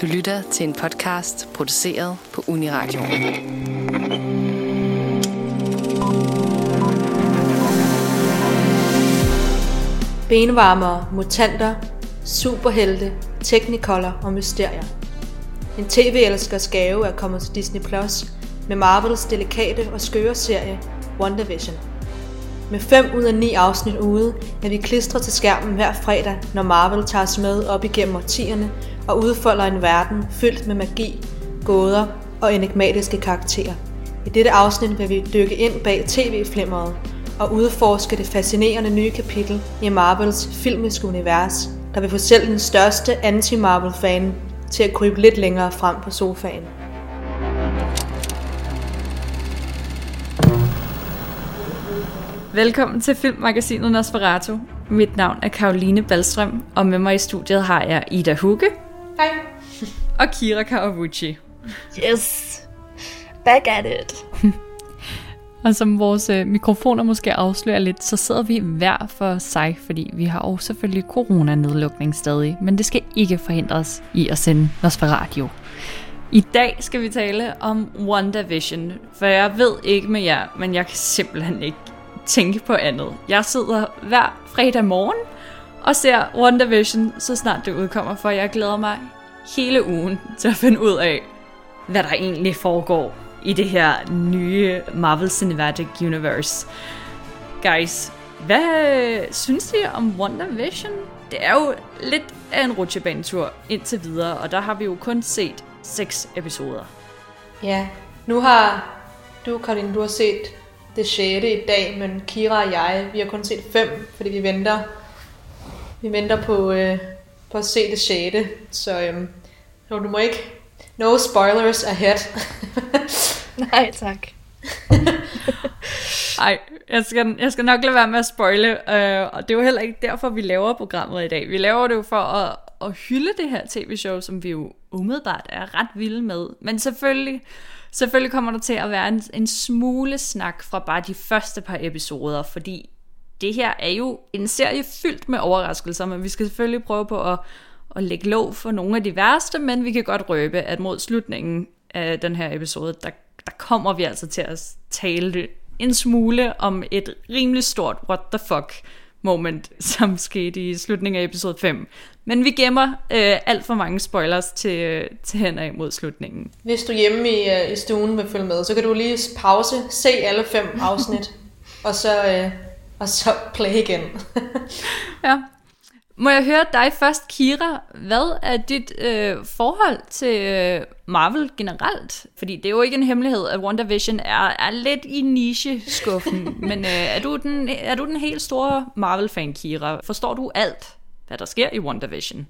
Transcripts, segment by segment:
Du lytter til en podcast produceret på Uniradio. Benvarmere, mutanter, superhelte, teknikoller og mysterier. En tv-elskers gave er kommet til Disney Plus med Marvels delikate og skøre serie WandaVision. Med 5 ud af 9 afsnit ude er vi klistret til skærmen hver fredag, når Marvel tager os med op igennem årtierne og udfolder en verden fyldt med magi, gåder og enigmatiske karakterer. I dette afsnit vil vi dykke ind bag tv-flimmeret og udforske det fascinerende nye kapitel i Marvels filmiske univers, der vil få selv den største anti-Marvel-fan til at krybe lidt længere frem på sofaen. Velkommen til Filmmagasinet Nosferatu. Mit navn er Karoline Balstrøm, og med mig i studiet har jeg Ida Hugge. Hej. Og Kira Kawauchi. Yes. Back at it. Og som vores øh, mikrofoner måske afslører lidt, så sidder vi hver for sig, fordi vi har jo selvfølgelig coronanedlukning stadig, men det skal ikke forhindre os i at sende Nosferatu. I dag skal vi tale om WandaVision, for jeg ved ikke med jer, men jeg kan simpelthen ikke tænke på andet. Jeg sidder hver fredag morgen og ser WandaVision, så snart det udkommer, for jeg glæder mig hele ugen til at finde ud af, hvad der egentlig foregår i det her nye Marvel Cinematic Universe. Guys, hvad synes I om WandaVision? Det er jo lidt af en rutsjebanetur indtil videre, og der har vi jo kun set seks episoder. Ja, nu har du, Karin, du har set det sjette i dag, men Kira og jeg, vi har kun set fem, fordi vi venter, vi venter på, øh, på at se det 6. Så øhm, så du må ikke... No spoilers ahead. Nej, tak. Ej, jeg skal, jeg skal nok lade være med at spoile, øh, og det er jo heller ikke derfor, vi laver programmet i dag. Vi laver det jo for at, at hylde det her tv-show, som vi jo umiddelbart er ret vilde med. Men selvfølgelig, selvfølgelig kommer der til at være en, en smule snak fra bare de første par episoder, fordi det her er jo en serie fyldt med overraskelser, men vi skal selvfølgelig prøve på at, at lægge lov for nogle af de værste, men vi kan godt røbe, at mod slutningen af den her episode, der, der kommer vi altså til at tale en smule om et rimelig stort what the fuck moment, som skete i slutningen af episode 5. Men vi gemmer øh, alt for mange spoilers til, til hen af mod slutningen. Hvis du hjemme i, øh, i stuen vil følge med, så kan du lige pause, se alle fem afsnit, og så, øh, og så play igen. ja. Må jeg høre dig først, Kira? Hvad er dit øh, forhold til øh, Marvel generelt? Fordi det er jo ikke en hemmelighed, at WandaVision er, er lidt i niche-skuffen. men øh, er, du den, er du den helt store Marvel-fan, Kira? Forstår du alt, hvad der sker i WandaVision?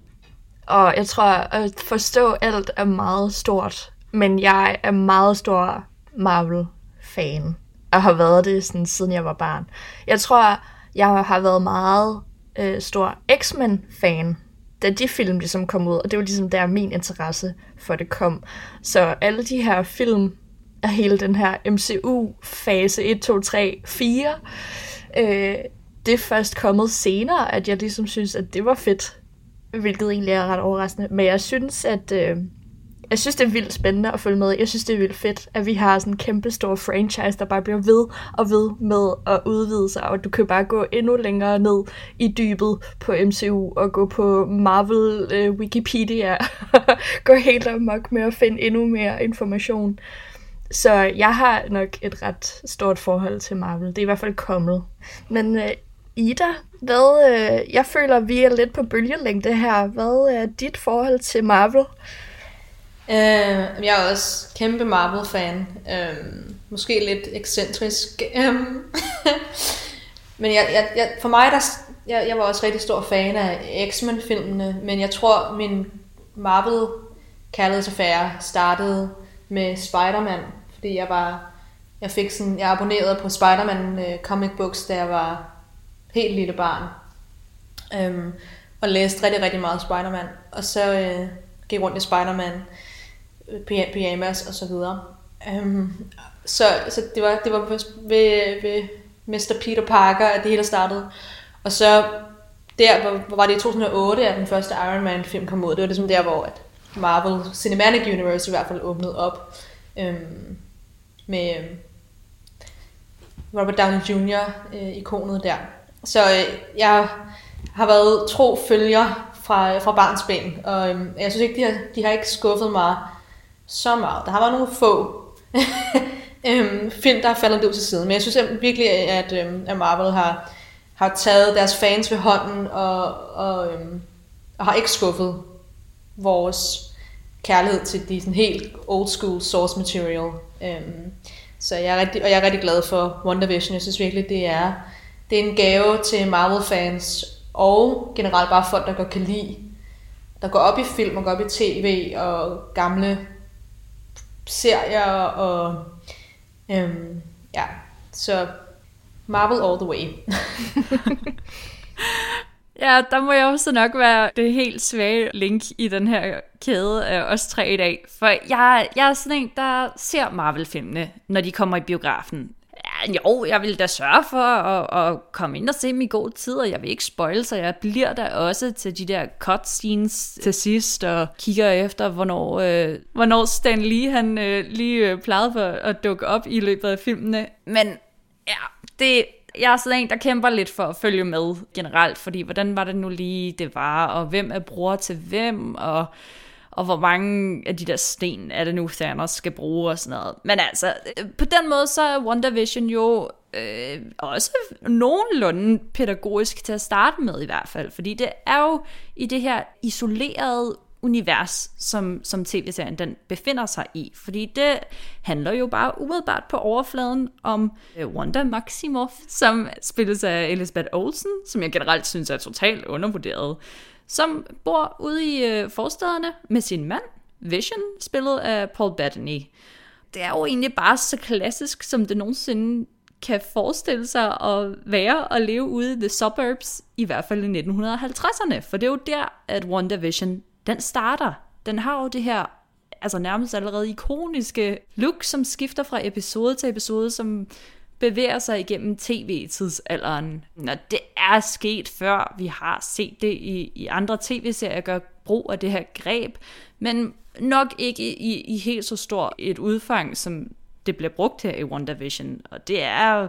Og jeg tror, at forstå alt er meget stort. Men jeg er meget stor Marvel-fan. Og har været det sådan, siden jeg var barn. Jeg tror, jeg har været meget øh, stor X-Men-fan, da de film ligesom kom ud, og det var ligesom der min interesse for det kom. Så alle de her film af hele den her MCU-fase 1, 2, 3, 4, øh, det er først kommet senere, at jeg ligesom synes, at det var fedt, hvilket egentlig er ret overraskende. Men jeg synes, at øh, jeg synes, det er vildt spændende at følge med. Jeg synes, det er vildt fedt, at vi har sådan en kæmpe stor franchise, der bare bliver ved og ved med at udvide sig, og du kan bare gå endnu længere ned i dybet på MCU og gå på Marvel øh, Wikipedia gå helt amok med at finde endnu mere information. Så jeg har nok et ret stort forhold til Marvel. Det er i hvert fald kommet. Men øh, Ida, hvad, øh, jeg føler, vi er lidt på bølgelængde her. Hvad er dit forhold til Marvel? Øh, jeg er også kæmpe Marvel-fan. Øh, måske lidt ekscentrisk. Um, men jeg, jeg, jeg, for mig, der, jeg, jeg var også rigtig stor fan af X-Men-filmene, men jeg tror, min Marvel-kærlighedsaffære startede med Spider-Man, fordi jeg var, jeg fik sådan, jeg abonnerede på Spider-Man øh, comic books, da jeg var helt lille barn. Øhm, og læste rigtig, rigtig meget Spider-Man. Og så øh, gik rundt i Spider-Man pyjamas og så videre. Um, så, så det var, det var ved, ved Mr. Peter Parker, at det hele startede. Og så der, hvor, hvor var det i 2008, at den første Iron Man film kom ud. Det var ligesom der, hvor at Marvel Cinematic Universe i hvert fald åbnede op øhm, med øhm, Robert Downey Jr. Øh, ikonet der. Så øh, jeg har været tro følger fra, fra barns ben, og øhm, jeg synes ikke, de har, de har ikke skuffet mig så meget. Der har været nogle få øhm, film, der har faldet ud til siden, men jeg synes virkelig, at, øhm, at Marvel har, har taget deres fans ved hånden og, og, øhm, og har ikke skuffet vores kærlighed til de sådan helt old school source material. Øhm, så jeg er rigtig, og jeg er rigtig glad for WandaVision. Jeg synes virkelig, det er, det er en gave til Marvel-fans, og generelt bare folk, der godt kan lide, der går op i film og går op i tv og gamle serier og øhm, ja, så Marvel all the way. Ja, der må jeg også nok være det helt svage link i den her kæde af os tre i dag. For jeg, jeg er sådan en, der ser Marvel-filmene, når de kommer i biografen. Jo, jeg vil da sørge for at, at komme ind og se dem i god tid, og jeg vil ikke spoil, så jeg bliver der også til de der cutscenes til sidst, og kigger efter, hvornår, øh, hvornår Stan Lee han øh, lige øh, plejede for at dukke op i løbet af filmene. Men ja, det, jeg er sådan en, der kæmper lidt for at følge med generelt, fordi hvordan var det nu lige, det var, og hvem er bror til hvem, og, og hvor mange af de der sten er det nu, Thanos skal bruge og sådan noget. Men altså, øh, på den måde, så er WandaVision jo øh, også nogenlunde pædagogisk til at starte med i hvert fald, fordi det er jo i det her isolerede univers, som, som tv-serien den befinder sig i. Fordi det handler jo bare umiddelbart på overfladen om øh, Wanda Maximoff, som spilles af Elizabeth Olsen, som jeg generelt synes er totalt undervurderet, som bor ude i øh, forstederne med sin mand, Vision, spillet af Paul Bettany. Det er jo egentlig bare så klassisk, som det nogensinde kan forestille sig at være og leve ude i the suburbs, i hvert fald i 1950'erne. For det er jo der, at WandaVision den starter. Den har jo det her altså nærmest allerede ikoniske look, som skifter fra episode til episode, som bevæger sig igennem tv-tidsalderen. Når det er sket før, vi har set det i, i andre tv-serier gør brug af det her greb, men nok ikke i, i helt så stor et udfang, som det bliver brugt her i WandaVision. Og det er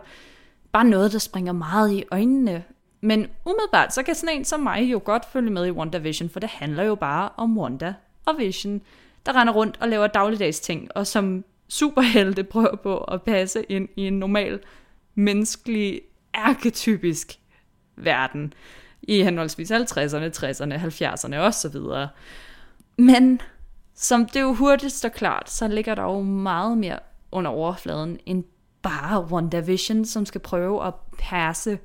bare noget, der springer meget i øjnene men umiddelbart, så kan sådan en som mig jo godt følge med i WandaVision, for det handler jo bare om Wanda og Vision, der render rundt og laver dagligdags ting, og som superhelte prøver på at passe ind i en normal, menneskelig, arketypisk verden i henholdsvis 50'erne, 60'erne, 70'erne osv. Men som det jo hurtigt står klart, så ligger der jo meget mere under overfladen end bare WandaVision, som skal prøve at passe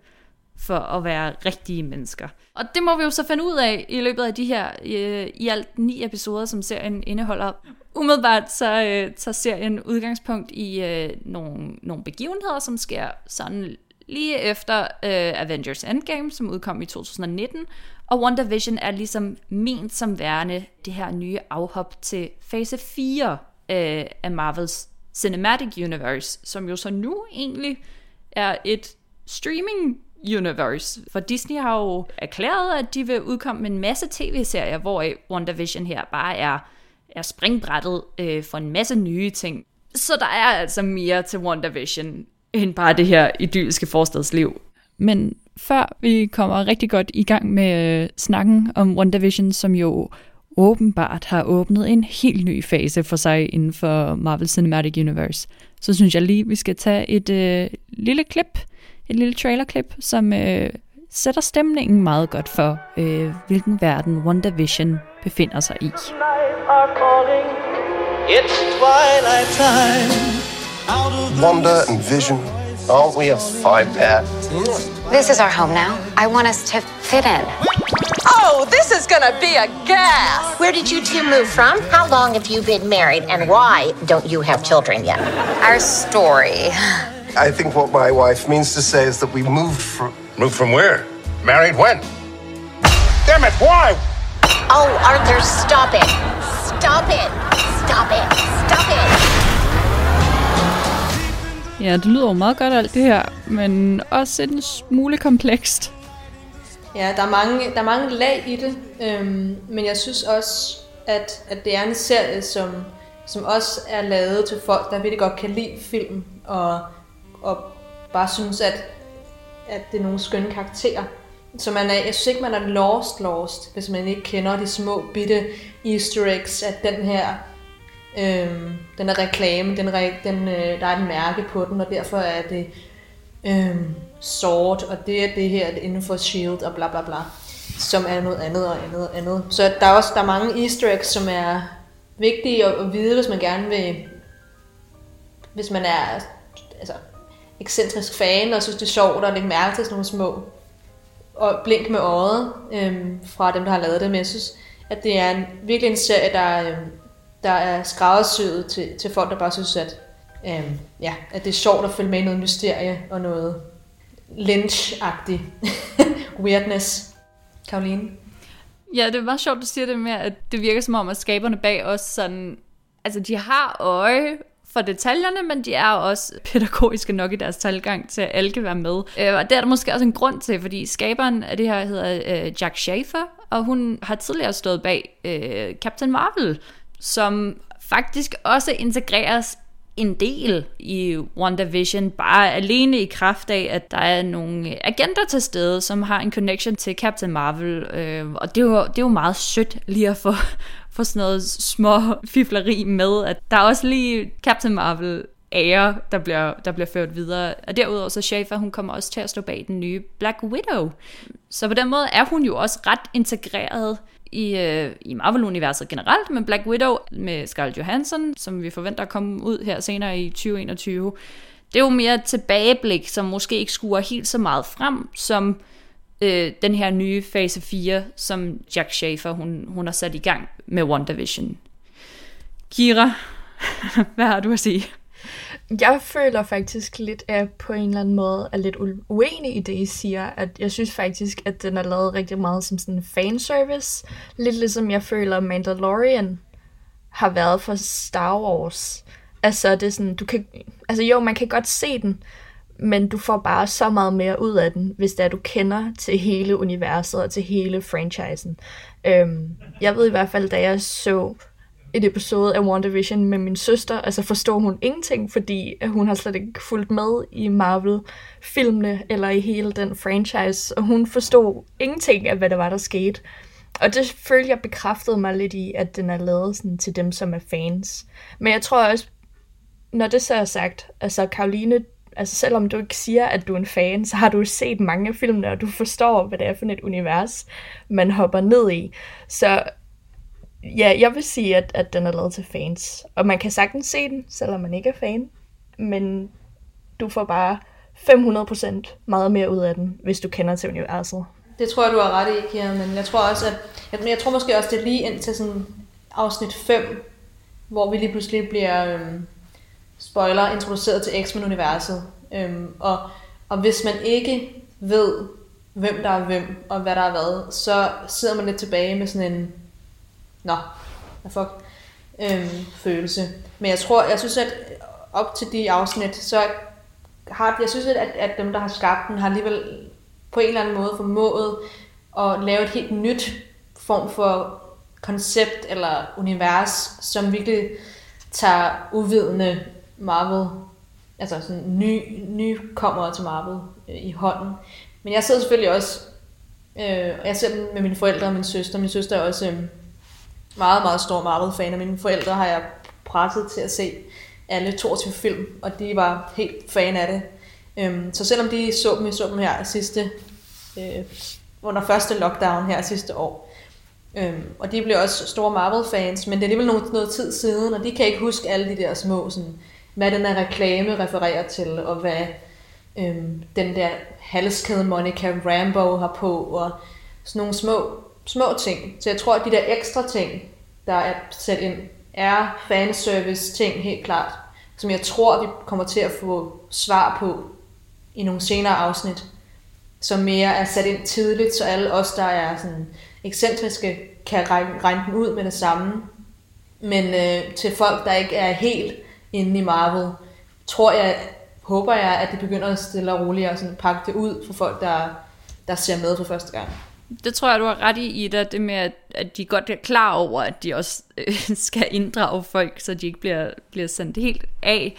for at være rigtige mennesker. Og det må vi jo så finde ud af i løbet af de her øh, i alt ni episoder, som serien indeholder. Umiddelbart så øh, tager serien udgangspunkt i øh, nogle, nogle begivenheder, som sker sådan lige efter øh, Avengers Endgame, som udkom i 2019. Og WandaVision er ligesom ment som værende det her nye afhop til fase 4 øh, af Marvels Cinematic Universe, som jo så nu egentlig er et streaming universe. For Disney har jo erklæret, at de vil udkomme med en masse tv-serier, hvor WandaVision her bare er, er springbrættet øh, for en masse nye ting. Så der er altså mere til WandaVision, end bare det her idylliske forstadsliv. Men før vi kommer rigtig godt i gang med øh, snakken om WandaVision, som jo åbenbart har åbnet en helt ny fase for sig inden for Marvel Cinematic Universe, så synes jeg lige, vi skal tage et øh, lille klip et lille trailerklip, som øh, sætter stemningen meget godt for, øh, hvilken verden WandaVision befinder sig i. It's twilight time. Wanda and Vision, aren't we a five pair? This is our home now. I want us to fit in. Oh, this is gonna be a gas! Where did you two move from? How long have you been married? And why don't you have children yet? Our story. I think what my wife means to say is that we moved from. Moved from where? Married when? Damn it, why? Oh, Arthur, stop it. Stop it. Stop it. Stop it. Ja, det lyder jo meget godt alt det her, men også en smule komplekst. Ja, der er mange, der er mange lag i det, øhm, men jeg synes også, at, at det er en serie, som, som også er lavet til folk, der virkelig godt kan lide film, og, og bare synes, at, at det er nogle skønne karakterer. Så man er, jeg synes ikke, man er lost lost, hvis man ikke kender de små bitte easter eggs, at den her øhm, den er reklame, den, den, øh, der er et mærke på den, og derfor er det øhm, sort, og det er det her det inden for shield og bla bla bla, som er noget andet og andet og andet. Så der er også der er mange easter eggs, som er vigtige at, at vide, hvis man gerne vil, hvis man er altså, ekscentrisk fan, og synes det er sjovt at lægge mærke til sådan nogle små og blink med øjet øhm, fra dem, der har lavet det. Men jeg synes, at det er en, virkelig en serie, der, øhm, der er skræddersyet til, til folk, der bare synes, at, øhm, ja, at det er sjovt at følge med i noget mysterie og noget lynch weirdness. Karoline? Ja, det er meget sjovt, du siger det med, at det virker som om, at skaberne bag os sådan... Altså, de har øje for detaljerne, men de er også pædagogiske nok i deres talgang til, at alle kan være med. Øh, og det er der måske også en grund til, fordi skaberen af det her hedder øh, Jack Schaefer, og hun har tidligere stået bag øh, Captain Marvel, som faktisk også integreres en del i WandaVision, bare alene i kraft af, at der er nogle agenter til stede, som har en connection til Captain Marvel, øh, og det er, jo, det er jo meget sødt lige at få, for sådan noget små fifleri med, at der er også lige Captain Marvel ære, der bliver, der bliver ført videre. Og derudover så Schaefer, hun kommer også til at stå bag den nye Black Widow. Så på den måde er hun jo også ret integreret i, øh, i Marvel-universet generelt, men Black Widow med Scarlett Johansson, som vi forventer at komme ud her senere i 2021, det er jo mere et tilbageblik, som måske ikke skuer helt så meget frem, som øh, den her nye fase 4, som Jack Schaefer hun, hun har sat i gang med WandaVision. Kira, hvad har du at sige? Jeg føler faktisk lidt, at jeg på en eller anden måde er lidt uenig i det, I siger. At jeg synes faktisk, at den er lavet rigtig meget som sådan en fanservice. Lidt ligesom jeg føler, Mandalorian har været for Star Wars. Altså, det er sådan, du kan, altså jo, man kan godt se den, men du får bare så meget mere ud af den, hvis det er, du kender til hele universet og til hele franchisen. Øhm, jeg ved i hvert fald, da jeg så et episode af WandaVision med min søster, altså forstår hun ingenting, fordi hun har slet ikke fulgt med i Marvel-filmene eller i hele den franchise, og hun forstod ingenting af, hvad der var, der skete. Og det følte jeg bekræftede mig lidt i, at den er lavet sådan, til dem, som er fans. Men jeg tror også, når det så er sagt, altså Karoline, altså selvom du ikke siger, at du er en fan, så har du set mange af filmene, og du forstår, hvad det er for et univers, man hopper ned i. Så ja, jeg vil sige, at, at den er lavet til fans. Og man kan sagtens se den, selvom man ikke er fan. Men du får bare 500% meget mere ud af den, hvis du kender til universet. Det tror jeg, du har ret i, Kira, men jeg tror også, at jeg, jeg tror måske også, det er lige ind til sådan afsnit 5, hvor vi lige pludselig bliver øhm, spoiler introduceret til X-Men-universet. Øhm, og, og hvis man ikke ved, hvem der er hvem, og hvad der er hvad, så sidder man lidt tilbage med sådan en nå, hvad fuck, øhm, følelse. Men jeg tror, jeg synes, at op til de afsnit, så har, jeg synes, at, at dem, der har skabt den, har alligevel på en eller anden måde formået at lave et helt nyt form for koncept eller univers, som virkelig tager uvidende Marvel, altså sådan ny, ny kommer til Marvel øh, i hånden. Men jeg sidder selvfølgelig også, øh, og jeg ser dem med mine forældre og min søster. Min søster er også øh, meget, meget stor Marvel-fan, og mine forældre har jeg presset til at se alle 22 film, og de var helt fan af det. Øhm, så selvom de så dem, så dem her sidste, øh, under første lockdown her sidste år, øhm, og de blev også store Marvel-fans, men det er alligevel noget, noget tid siden, og de kan ikke huske alle de der små, sådan, hvad den her reklame refererer til, og hvad øhm, den der halskæde Monica Rambo har på, og sådan nogle små små ting. Så jeg tror, at de der ekstra ting, der er sat ind, er fanservice ting helt klart, som jeg tror, vi kommer til at få svar på i nogle senere afsnit, som mere er sat ind tidligt, så alle os, der er sådan ekscentriske, kan regne, regne den ud med det samme. Men øh, til folk, der ikke er helt inde i Marvel, tror jeg, håber jeg, at det begynder at stille og roligt og sådan pakke det ud for folk, der, der ser med for første gang. det tror jeg, du har ret i, Ida, det med, at, at de godt er klar over, at de også øh, skal inddrage folk, så de ikke bliver, bliver sendt helt af.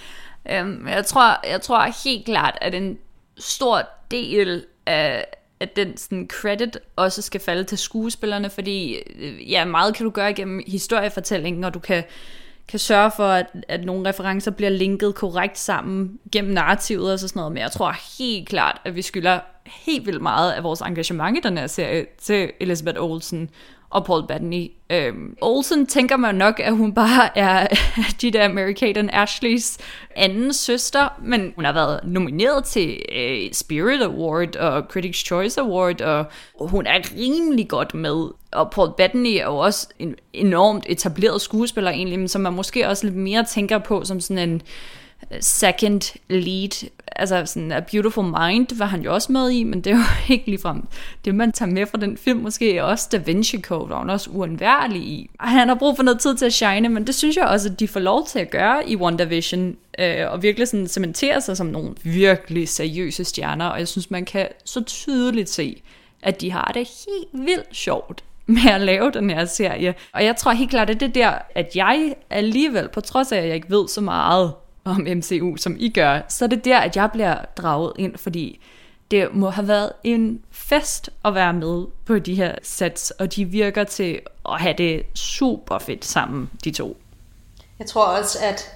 Um, jeg, tror, jeg tror helt klart, at en stor del af, at den sådan, credit også skal falde til skuespillerne, fordi øh, ja, meget kan du gøre gennem historiefortællingen, og du kan kan sørge for, at, at nogle referencer bliver linket korrekt sammen gennem narrativet og sådan noget, men jeg tror helt klart, at vi skylder helt vildt meget af vores engagement i den her serie til Elizabeth Olsen og Paul Bettany. Øhm, Olsen tænker man nok, at hun bare er de der Mary Kate and Ashleys anden søster, men hun har været nomineret til øh, Spirit Award og Critics' Choice Award, og hun er rimelig godt med. Og Paul Bettany er jo også en enormt etableret skuespiller egentlig, men som man måske også lidt mere tænker på som sådan en second lead, altså sådan A Beautiful Mind var han jo også med i, men det er jo ikke ligefrem det, man tager med fra den film, måske også Da Vinci Code, var han også uundværlig i. Han har brug for noget tid til at shine, men det synes jeg også, at de får lov til at gøre i WandaVision, øh, og virkelig sådan cementere sig som nogle virkelig seriøse stjerner, og jeg synes, man kan så tydeligt se, at de har det helt vildt sjovt med at lave den her serie. Og jeg tror helt klart, at det der, at jeg alligevel, på trods af, at jeg ikke ved så meget om MCU, som I gør, så er det der, at jeg bliver draget ind, fordi det må have været en fest at være med på de her sets, og de virker til at have det super fedt sammen, de to. Jeg tror også, at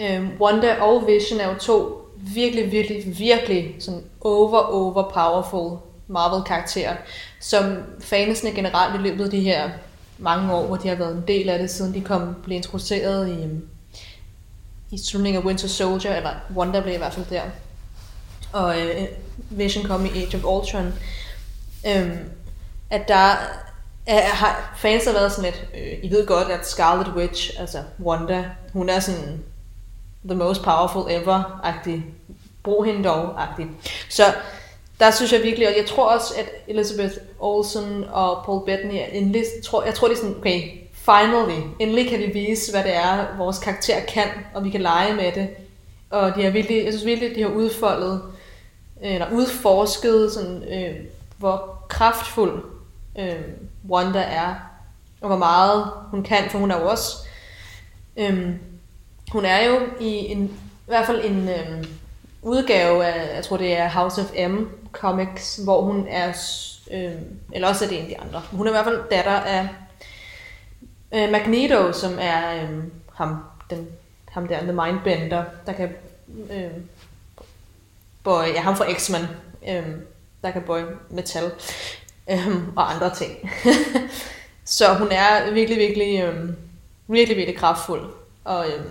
øh, Wanda og Vision er jo to virkelig, virkelig, virkelig sådan over, over powerful Marvel-karakterer, som fansene generelt i løbet af de her mange år, hvor de har været en del af det, siden de kom blev introduceret i, øhm, i slutningen af Winter Soldier, eller Wanda blev i hvert fald der, og øh, Vision kom i Age of Ultron, øh, at der er, har fans har været sådan lidt, øh, I ved godt, at Scarlet Witch, altså Wanda, hun er sådan the most powerful ever-agtig. Brug hende dog-agtig. Så der synes jeg virkelig, og jeg tror også, at Elizabeth Olsen og Paul Bettany, en liste tror, jeg tror, de er sådan, okay, finally, endelig kan vi vise, hvad det er, vores karakter kan, og vi kan lege med det. Og de har virkelig, jeg synes virkelig, de har udfoldet, øh, eller udforsket, sådan, øh, hvor kraftfuld øh, Wanda er, og hvor meget hun kan, for hun er jo også, øh, hun er jo i en, i hvert fald en øh, udgave af, jeg tror det er House of M Comics, hvor hun er, øh, eller også er det en af de andre, hun er i hvert fald datter af Øh, Magneto, som er øh, ham, den, ham der, The Mindbender, der kan øh, bøje, ja, ham fra X-Men, øh, der kan bøje metal øh, og andre ting. så hun er virkelig, virkelig, øh, virkelig, virkelig kraftfuld. Og, øh,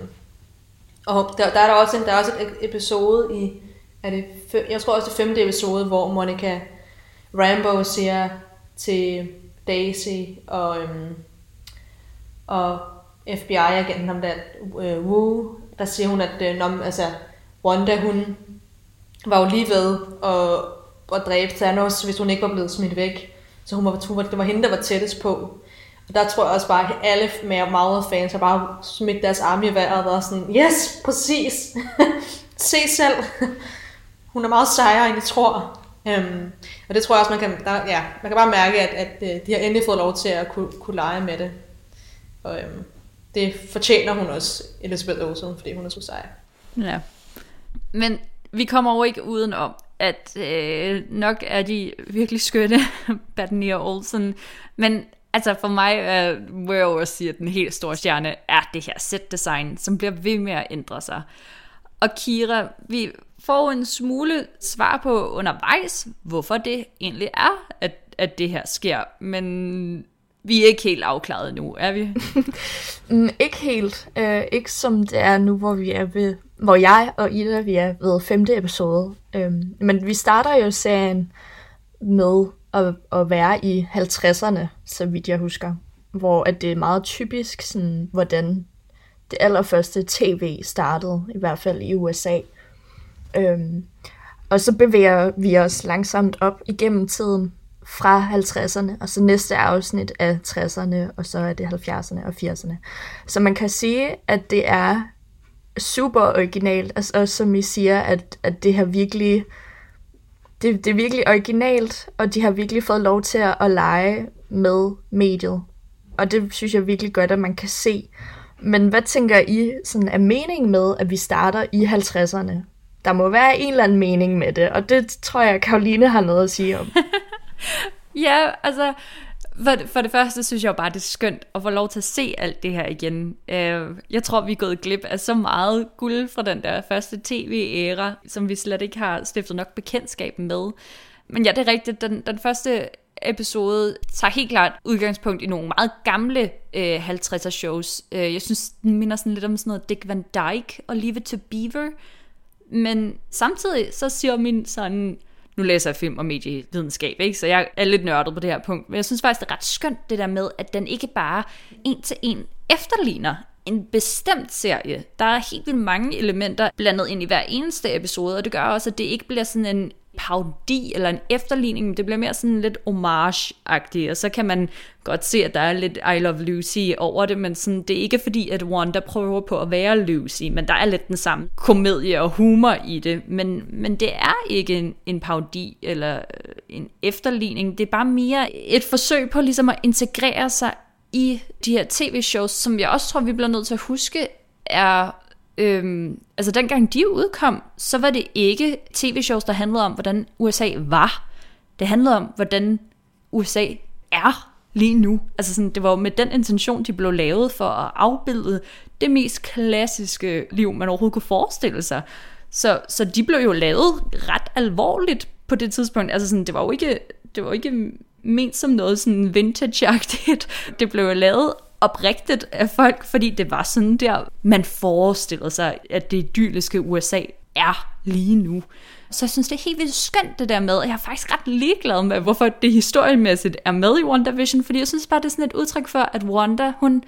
og der, der, er der også en, der er også et episode i, er det, jeg tror også det femte episode, hvor Monica Rambo siger til Daisy og øhm, og FBI-agenten, ham der uh, Wu, der siger hun, at øh, uh, når, altså, Wanda, hun var jo lige ved at, at dræbe Thanos, hvis hun ikke var blevet smidt væk. Så hun var, hun var, det var hende, der var tættest på. Og der tror jeg også bare, at alle mere Marvel-fans har bare smidt deres arme i vejret og været sådan, yes, præcis, se selv. hun er meget sejere, end I tror. Um, og det tror jeg også, man kan, der, ja, man kan bare mærke, at, at øh, de har endelig fået lov til at kunne, kunne lege med det. Og øhm, det fortjener hun også, Elizabeth Olsen, fordi hun er så sej. Ja. Men vi kommer jo ikke uden om, at øh, nok er de virkelig skønne, Bettany og Olsen, men altså for mig øh, må jeg også sige, at den helt store stjerne er det her set design, som bliver ved med at ændre sig. Og Kira, vi får en smule svar på undervejs, hvorfor det egentlig er, at, at det her sker, men vi er ikke helt afklaret nu, er vi? mm, ikke helt. Øh, ikke som det er nu, hvor vi er ved, hvor jeg og Ida vi er ved femte episode. Øhm, men vi starter jo serien med at, at være i 50'erne, så vidt jeg husker. Hvor at det er meget typisk, sådan, hvordan det allerførste tv startede, i hvert fald i USA. Øhm, og så bevæger vi os langsomt op igennem tiden, fra 50'erne, og så næste afsnit af 60'erne, og så er det 70'erne og 80'erne. Så man kan sige, at det er super originalt, altså også som I siger, at, at det har virkelig, det det, er virkelig originalt, og de har virkelig fået lov til at, at lege med mediet. Og det synes jeg virkelig godt, at man kan se. Men hvad tænker I sådan, er meningen med, at vi starter i 50'erne? Der må være en eller anden mening med det, og det tror jeg, Karoline har noget at sige om. ja, altså, for, for det første synes jeg jo bare, det er skønt at få lov til at se alt det her igen. Øh, jeg tror, vi er gået glip af så meget guld fra den der første tv-æra, som vi slet ikke har stiftet nok bekendtskab med. Men ja, det er rigtigt. Den, den første episode tager helt klart udgangspunkt i nogle meget gamle øh, 50'er shows. Øh, jeg synes, den minder sådan lidt om sådan noget Dick Van Dyke og Leave It to Beaver. Men samtidig så siger min sådan nu læser jeg film og medievidenskab, ikke? så jeg er lidt nørdet på det her punkt, men jeg synes faktisk, det er ret skønt det der med, at den ikke bare en til en efterligner en bestemt serie. Der er helt vildt mange elementer blandet ind i hver eneste episode, og det gør også, at det ikke bliver sådan en parodi eller en efterligning, men det bliver mere sådan lidt homage-agtigt, og så kan man godt se, at der er lidt I Love Lucy over det, men sådan, det er ikke fordi, at Wanda prøver på at være Lucy, men der er lidt den samme komedie og humor i det, men, men det er ikke en, en parodi eller øh, en efterligning, det er bare mere et forsøg på ligesom at integrere sig i de her tv-shows, som jeg også tror, vi bliver nødt til at huske, er Øhm, altså dengang de udkom, så var det ikke tv-shows, der handlede om, hvordan USA var. Det handlede om, hvordan USA er lige nu. Altså sådan, det var jo med den intention, de blev lavet for at afbilde det mest klassiske liv, man overhovedet kunne forestille sig. Så, så de blev jo lavet ret alvorligt på det tidspunkt. Altså sådan, det var jo ikke, det var ikke ment som noget sådan vintage-agtigt. Det blev jo lavet oprigtigt af folk, fordi det var sådan der, man forestillede sig, at det idylliske USA er lige nu. Så jeg synes, det er helt vildt skønt det der med, at jeg er faktisk ret ligeglad med, hvorfor det historiemæssigt er med i WandaVision, fordi jeg synes bare, det er sådan et udtryk for, at Wanda, hun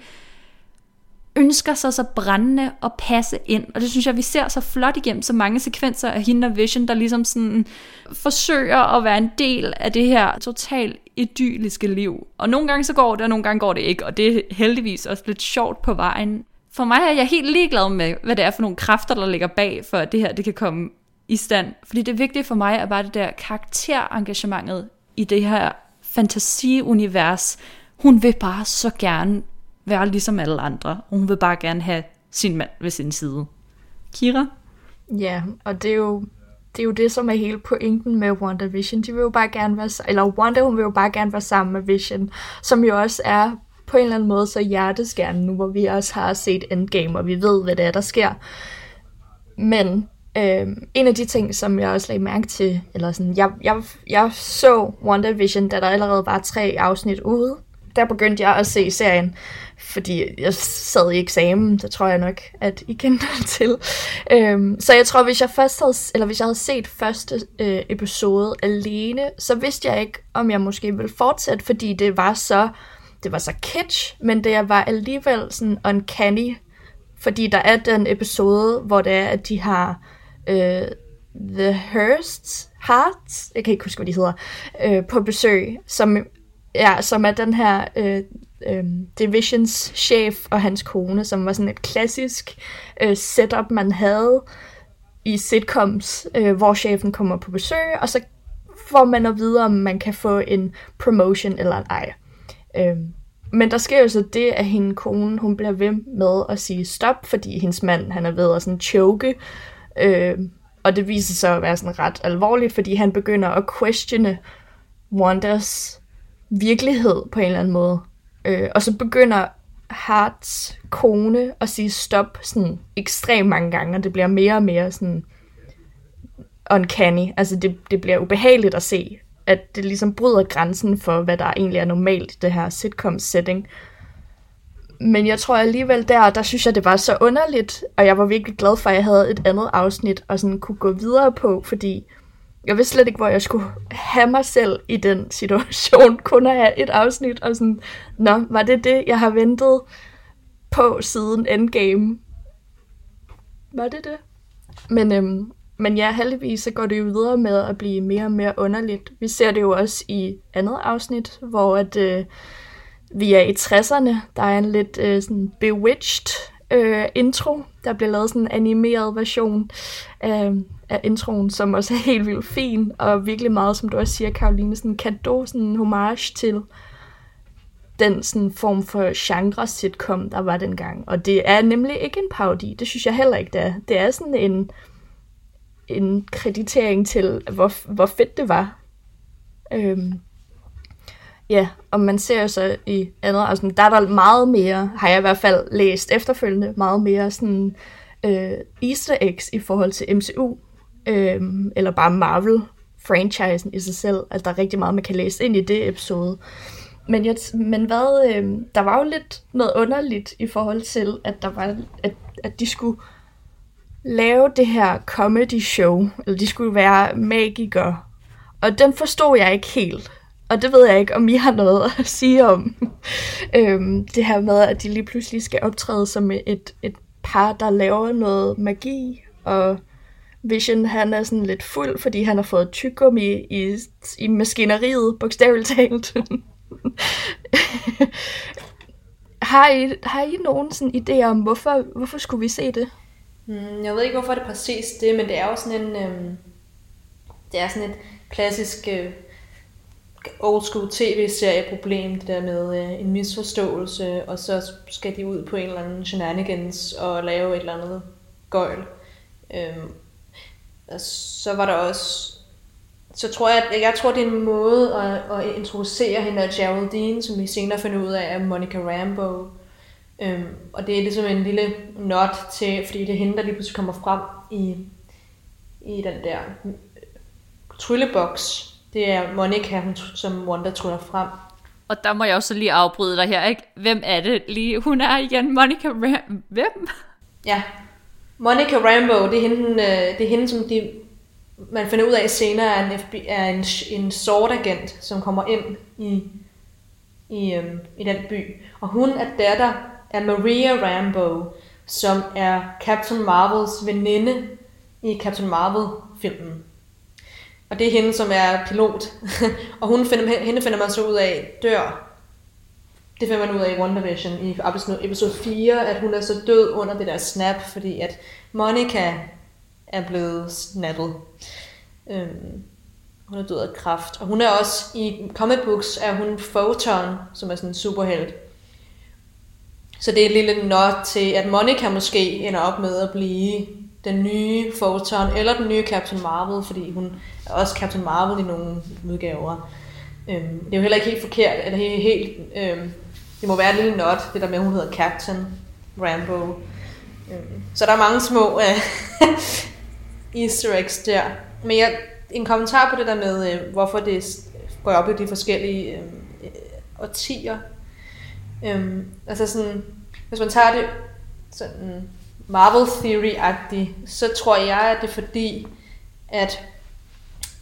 ønsker sig så brændende at passe ind. Og det synes jeg, vi ser så flot igennem så mange sekvenser af hende og Vision, der ligesom sådan forsøger at være en del af det her totalt idylliske liv. Og nogle gange så går det, og nogle gange går det ikke. Og det er heldigvis også lidt sjovt på vejen. For mig er jeg helt ligeglad med, hvad det er for nogle kræfter, der ligger bag, for at det her det kan komme i stand. Fordi det vigtige for mig er bare det der karakterengagementet i det her fantasiunivers. Hun vil bare så gerne være ligesom alle andre. Hun vil bare gerne have sin mand ved sin side. Kira? Ja, og det er jo det er jo det, som er hele pointen med WandaVision. De vil jo bare gerne være, eller Wanda, hun vil jo bare gerne være sammen med Vision, som jo også er på en eller anden måde så hjerteskærende nu, hvor vi også har set Endgame, og vi ved, hvad det er, der sker. Men øh, en af de ting, som jeg også lagde mærke til, eller sådan, jeg, jeg, jeg så WandaVision, da der allerede var tre afsnit ude, der begyndte jeg at se serien, fordi jeg sad i eksamen, det tror jeg nok, at I kender til. Øhm, så jeg tror, hvis jeg først havde, eller hvis jeg havde set første øh, episode alene, så vidste jeg ikke, om jeg måske ville fortsætte, fordi det var så, det var så kitsch, men det var alligevel sådan uncanny, fordi der er den episode, hvor det er, at de har øh, The Hearsts Hearts, jeg kan ikke huske, hvad de hedder, øh, på besøg, som Ja, som er den her øh, øh, Divisions chef og hans kone, som var sådan et klassisk øh, setup, man havde i sitcoms, øh, hvor chefen kommer på besøg, og så får man at vide, om man kan få en promotion eller ej. Øh, men der sker jo så det, at hende kone, hun bliver ved med at sige stop, fordi hendes mand, han er ved at sådan choke, øh, og det viser sig at være sådan ret alvorligt, fordi han begynder at questione Wandas virkelighed på en eller anden måde. Øh, og så begynder Harts kone at sige stop sådan ekstremt mange gange, og det bliver mere og mere sådan uncanny. Altså det, det bliver ubehageligt at se, at det ligesom bryder grænsen for, hvad der egentlig er normalt i det her sitcom-setting. Men jeg tror alligevel der, der synes jeg, det var så underligt, og jeg var virkelig glad for, at jeg havde et andet afsnit, og sådan kunne gå videre på, fordi jeg vidste slet ikke, hvor jeg skulle have mig selv i den situation. Kun at have et afsnit, og sådan, nå, var det det, jeg har ventet på siden Endgame? Var det det? Men, øhm, men ja, heldigvis så går det jo videre med at blive mere og mere underligt. Vi ser det jo også i andet afsnit, hvor at, øh, vi er i 60'erne. Der er en lidt øh, sådan bewitched øh, intro. Der bliver lavet sådan en animeret version af, af introen, som også er helt vildt fin, og virkelig meget, som du også siger, Karoline, sådan en kado, sådan en homage til den sådan form for genre sitcom, der var dengang. Og det er nemlig ikke en parodi, det synes jeg heller ikke, det er. Det er sådan en, en kreditering til, hvor, hvor fedt det var. Øhm, ja, og man ser jo så i andet afsnit, der er der meget mere, har jeg i hvert fald læst efterfølgende, meget mere sådan øh, easter eggs i forhold til MCU, øh, eller bare Marvel-franchisen i sig selv. Altså, der er rigtig meget, man kan læse ind i det episode. Men, jeg, men hvad, øh, der var jo lidt noget underligt i forhold til, at der var, at, at de skulle lave det her comedy show, eller de skulle være magikere. Og den forstod jeg ikke helt. Og det ved jeg ikke, om I har noget at sige om. øhm, det her med, at de lige pludselig skal optræde som et, et par, der laver noget magi, og Vision han er sådan lidt fuld, fordi han har fået tyggegummi i, i maskineriet, bogstaveligt talt. har, I, har I nogen sådan idé om, hvorfor, hvorfor skulle vi se det? Mm, jeg ved ikke, hvorfor det er præcis det, men det er jo sådan en... Øh, det er sådan et klassisk øh, old school tv-serie-problem, det der med øh, en misforståelse, og så skal de ud på en eller anden shenanigans og lave et eller andet gøjl. Øhm, og så var der også så tror jeg, at jeg tror, det er en måde at, at introducere hende af Geraldine, som vi senere finder ud af, er Monica Rambo. Øhm, og det er ligesom en lille not til, fordi det er hende, der lige pludselig kommer frem i, i den der øh, trylleboks. Det er Monica, som Wanda tryller frem. Og der må jeg også lige afbryde dig her, ikke? Hvem er det lige? Hun er igen Monica Ram... Hvem? Ja. Monica Rambo, det er hende, øh, det er hende som de man finder ud af senere, er en, FBI, er en, en sort-agent, som kommer ind i, i, øhm, i den by. Og hun er datter af Maria Rambo, som er Captain Marvels veninde i Captain Marvel-filmen. Og det er hende, som er pilot. og hun finder, hende finder man så ud af dør. Det finder man ud af i WandaVision i episode 4, at hun er så død under det der snap, fordi at Monica er blevet snappet. Øhm, hun er død af kraft. Og hun er også, i comic books er hun Photon, som er sådan en superhelt. Så det er et lille nod til, at Monica måske ender op med at blive den nye Photon, eller den nye Captain Marvel, fordi hun er også Captain Marvel i nogle udgaver. Øhm, det er jo heller ikke helt forkert, eller helt, helt øhm, det må være lidt lille not, det der med, at hun hedder Captain Rambo. Øhm, så der er mange små øh, easter eggs der. Men jeg, en kommentar på det der med, øh, hvorfor det går op i de forskellige øh, årtier. Øhm, altså sådan, hvis man tager det sådan Marvel Theory-agtigt, så tror jeg, at det er fordi, at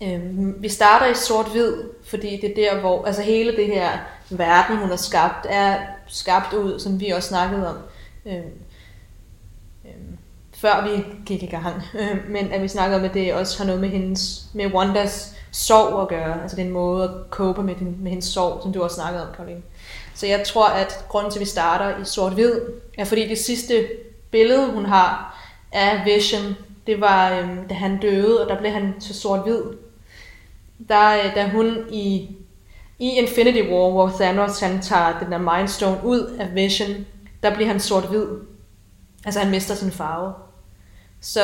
øh, vi starter i sort-hvid, fordi det er der, hvor altså hele det her verden, hun har skabt, er skabt ud, som vi også snakkede om. Øh, før vi gik i gang. Øhm, men at vi snakker om, at det også har noget med hendes, med Wandas sorg at gøre. Altså den måde at cope med, din, med hendes sorg, som du også snakkede om, Karoline. Så jeg tror, at grunden til, at vi starter i sort-hvid, er fordi det sidste billede, hun har af Vision, det var, øh, da han døde, og der blev han til sort-hvid. Der, øh, da hun i, i Infinity War, hvor Thanos han tager den der Mindstone ud af Vision, der bliver han sort-hvid. Altså han mister sin farve. Så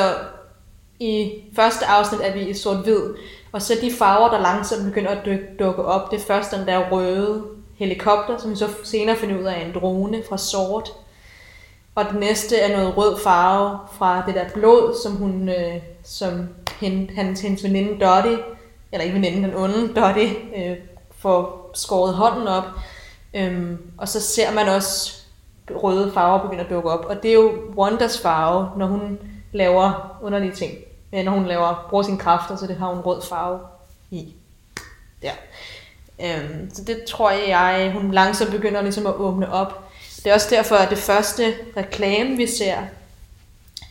i første afsnit er vi i sort-hvid, og så de farver, der langsomt begynder at dukke op, det er først den der røde helikopter, som vi så senere finder ud af en drone fra sort. Og det næste er noget rød farve fra det der blod, som hun, øh, som hende, hans, hendes veninde Dottie, eller ikke veninde, den onde Dottie, øh, får skåret hånden op. Øhm, og så ser man også røde farver begynde at dukke op. Og det er jo Wonders farve, når hun laver underlige ting. Når hun laver, bruger sine kræfter, så det har hun rød farve i. Der. Øhm, så det tror jeg, hun langsomt begynder ligesom at åbne op. Det er også derfor, at det første reklame, vi ser,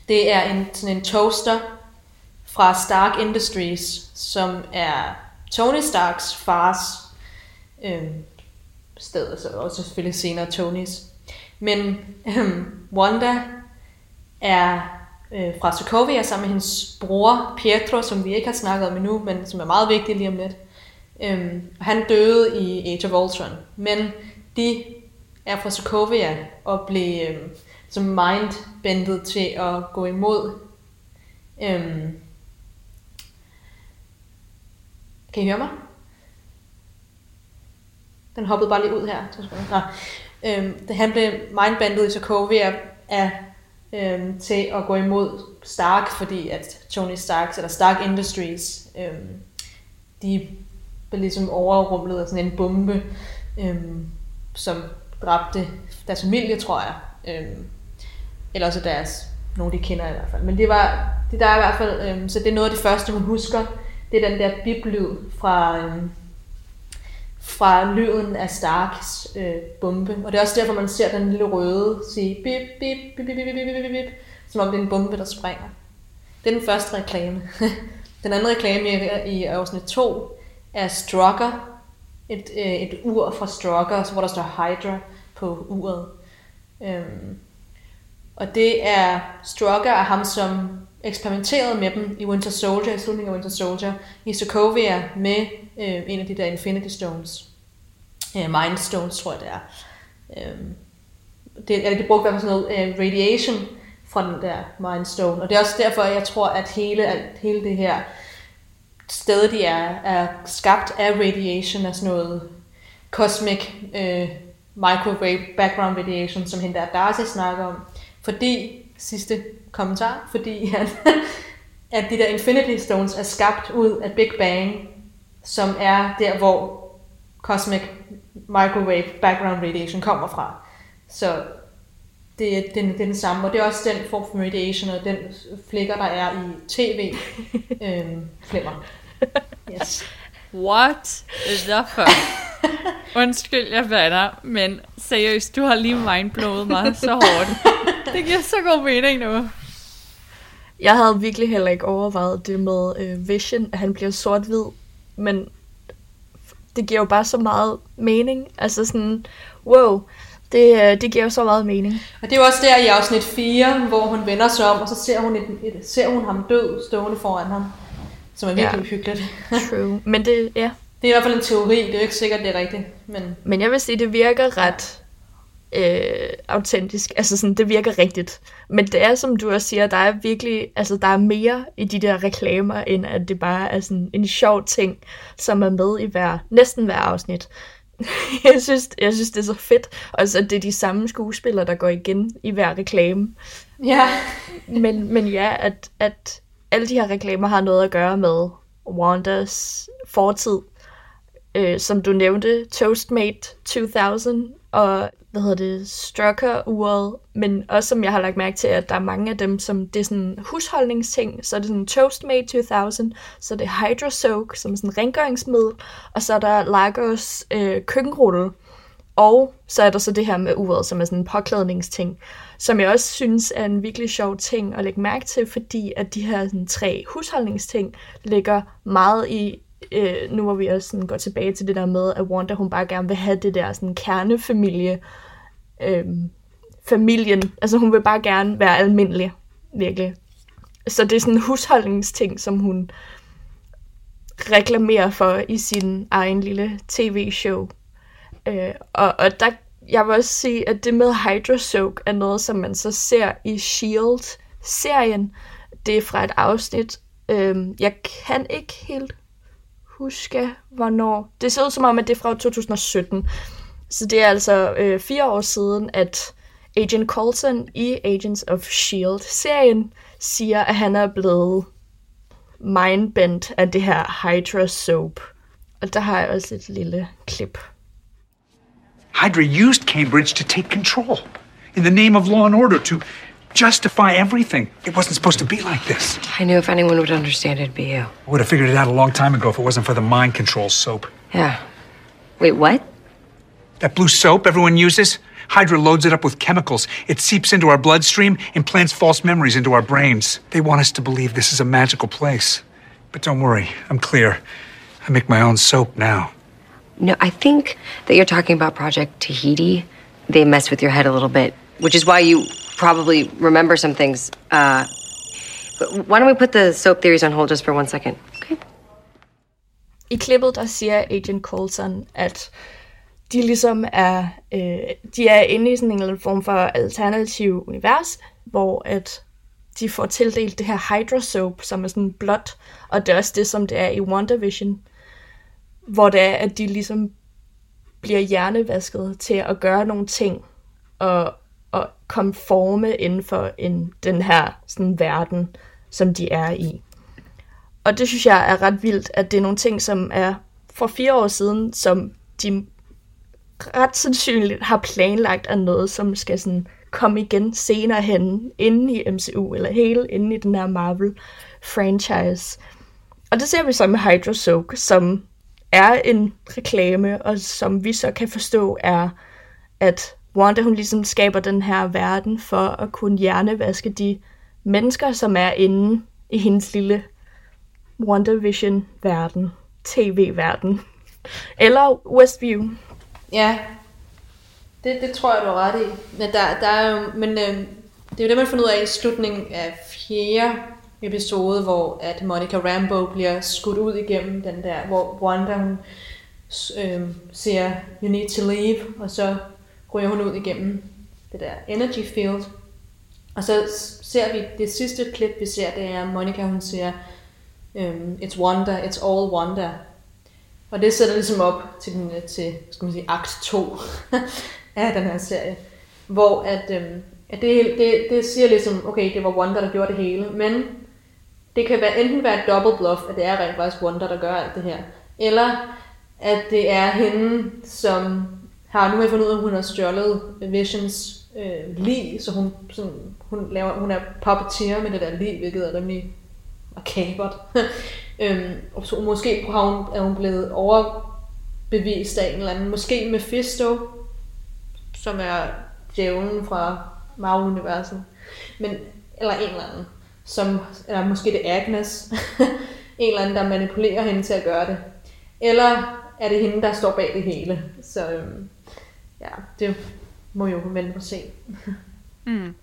det er en, sådan en toaster fra Stark Industries, som er Tony Starks fars øh, stedet, så også selvfølgelig senere Tonys. Men øh, Wanda er øh, fra Sokovia sammen med hendes bror Pietro, som vi ikke har snakket om endnu, men som er meget vigtig lige om lidt. Øhm, han døde i Age of Ultron, men de er fra Sokovia og blev øhm, som mindbendet til at gå imod øhm, kan I høre mig? Den hoppede bare lige ud her. Nå. Øhm, det, han blev mindbandet i Sokovia af, øhm, til at gå imod Stark, fordi at Tony Stark, eller Stark Industries, øhm, de blev ligesom overrumlet af sådan en bombe, øhm, som dræbte deres familie, tror jeg. Øhm, eller også deres, nogle de kender i hvert fald. Men det var, det der er i hvert fald, øhm, så det er noget af det første, hun husker, det er den der biblyd fra, øhm, fra lyden af Starks øh, bombe. Og det er også derfor, man ser den lille røde sige bip, bip, bip, bip, bip, bip, bip, bip, bip, som om det er en bombe, der springer. Det er den første reklame. den anden reklame i, i afsnit 2 er Strucker, et, øh, et ur fra Strucker, hvor der står Hydra på uret. Øhm, og det er Strucker og ham, som eksperimenterede med dem i Winter Soldier, i slutningen af Winter Soldier, i Sokovia med øh, en af de der Infinity Stones. Øh, Mind Stones, tror jeg det er. Øh, det, eller de brugte i hvert fald sådan noget øh, radiation fra den der Mind Stone. Og det er også derfor, jeg tror, at hele, at hele det her sted, de er, er skabt af radiation, af sådan noget cosmic øh, microwave background radiation, som hende der Darcy snakker om. Fordi sidste kommentar, fordi at, at de der Infinity Stones er skabt ud af Big Bang, som er der, hvor Cosmic Microwave Background Radiation kommer fra. Så det er, den, det er den samme, og det er også den form for radiation, og den flikker, der er i tv-flimmer. Øhm, yes. What the fuck? Undskyld, jeg bander, men seriøst, du har lige mindblowet mig så hårdt. Det giver så god mening nu. Jeg havde virkelig heller ikke overvejet det med øh, Vision, at han bliver sort-hvid, men det giver jo bare så meget mening. Altså sådan, wow, det, øh, det giver jo så meget mening. Og det er jo også der i afsnit 4, hvor hun vender sig om, og så ser hun, et, et, ser hun ham død stående foran ham, som er virkelig ja. hyggeligt. True, men det, ja, det er i hvert fald en teori, det er jo ikke sikkert, det er rigtigt. Men, men jeg vil sige, det virker ret øh, autentisk. Altså sådan, det virker rigtigt. Men det er, som du også siger, der er virkelig, altså der er mere i de der reklamer, end at det bare er sådan en sjov ting, som er med i hver, næsten hver afsnit. jeg, synes, jeg synes, det er så fedt. Og så det er de samme skuespillere, der går igen i hver reklame. Ja. men, men ja, at, at alle de her reklamer har noget at gøre med Wandas fortid øh, som du nævnte, Toastmate 2000 og hvad hedder det, Strucker-uret, men også som jeg har lagt mærke til, at der er mange af dem, som det er sådan husholdningsting, så er det sådan Toastmate 2000, så er det Hydro Soak, som er sådan rengøringsmiddel, og så er der Lagos øh, køkkenrulle, og så er der så det her med uret, som er sådan en påklædningsting, som jeg også synes er en virkelig sjov ting at lægge mærke til, fordi at de her sådan, tre husholdningsting ligger meget i øh, nu hvor vi også sådan går tilbage til det der med, at Wanda hun bare gerne vil have det der sådan kernefamilie, øh, familien, altså hun vil bare gerne være almindelig, virkelig. Så det er sådan en husholdningsting, som hun reklamerer for i sin egen lille tv-show. Øh, og, og der, jeg vil også sige, at det med Hydrosoak er noget, som man så ser i S.H.I.E.L.D.-serien. Det er fra et afsnit. Øh, jeg kan ikke helt huske, hvornår. Det ser ud som om, at det er fra 2017. Så det er altså øh, fire år siden, at Agent Coulson i Agents of S.H.I.E.L.D.-serien siger, at han er blevet mindbent af det her Hydra soap. Og der har jeg også et lille klip. Hydra used Cambridge to take control in the name of law and order to justify everything. It wasn't supposed to be like this. I knew if anyone would understand, it'd be you. I would have figured it out a long time ago if it wasn't for the mind control soap. Yeah. Wait, what? That blue soap everyone uses? Hydra loads it up with chemicals. It seeps into our bloodstream, implants false memories into our brains. They want us to believe this is a magical place. But don't worry, I'm clear. I make my own soap now. No, I think that you're talking about Project Tahiti. They mess with your head a little bit, which is why you probably remember some things. Uh, Why don't we put the soap theories on hold just for one second? Okay. I klippet, der siger Agent Coulson, at de ligesom er, øh, de er inde i sådan en eller anden form for alternativ univers, hvor at de får tildelt det her Hydra Soap, som er sådan blåt, og det er også det, som det er i WandaVision, hvor det er, at de ligesom bliver hjernevasket til at gøre nogle ting, og, og konforme inden for en, den her sådan, verden, som de er i. Og det synes jeg er ret vildt, at det er nogle ting, som er for fire år siden, som de ret sandsynligt har planlagt af noget, som skal sådan komme igen senere hen, inden i MCU, eller hele inden i den her Marvel-franchise. Og det ser vi så med Hydro Soak, som er en reklame, og som vi så kan forstå er, at Wanda hun ligesom skaber den her verden for at kunne hjernevaske de mennesker, som er inde i hendes lille WandaVision-verden, tv-verden, eller Westview. Ja, det, det tror jeg, du har ret i. Men, der, der er jo, men øh, det er jo det, man finder ud af i slutningen af fjerde episode, hvor at Monica Rambo bliver skudt ud igennem den der, hvor Wanda hun, øh, siger, you need to leave, og så ryger hun ud igennem det der energy field. Og så ser vi, det sidste klip, vi ser, det er Monica, hun siger, um, it's wonder, it's all wonder. Og det sætter ligesom op til, den, øh, til skal man sige, akt 2 af den her serie. Hvor at, øhm, at det, det, det siger ligesom, okay, det var Wanda, der gjorde det hele, men det kan være, enten være et double bluff, at det er rent faktisk Wanda, der gør alt det her, eller at det er hende, som har, nu har jeg fundet ud af, at hun har stjålet Visions øh, lig, så hun, sådan, hun, laver, hun er puppeteer med det der lig, hvilket er rimelig makabert. øhm, og så måske har hun, er hun blevet overbevist af en eller anden, måske Mephisto, som er djævlen fra Marvel-universet, men, eller en eller anden, som, eller måske det er Agnes, en eller anden, der manipulerer hende til at gøre det. Eller er det hende, der står bag det hele. Så øhm, ja, det må jo vente på se. mm.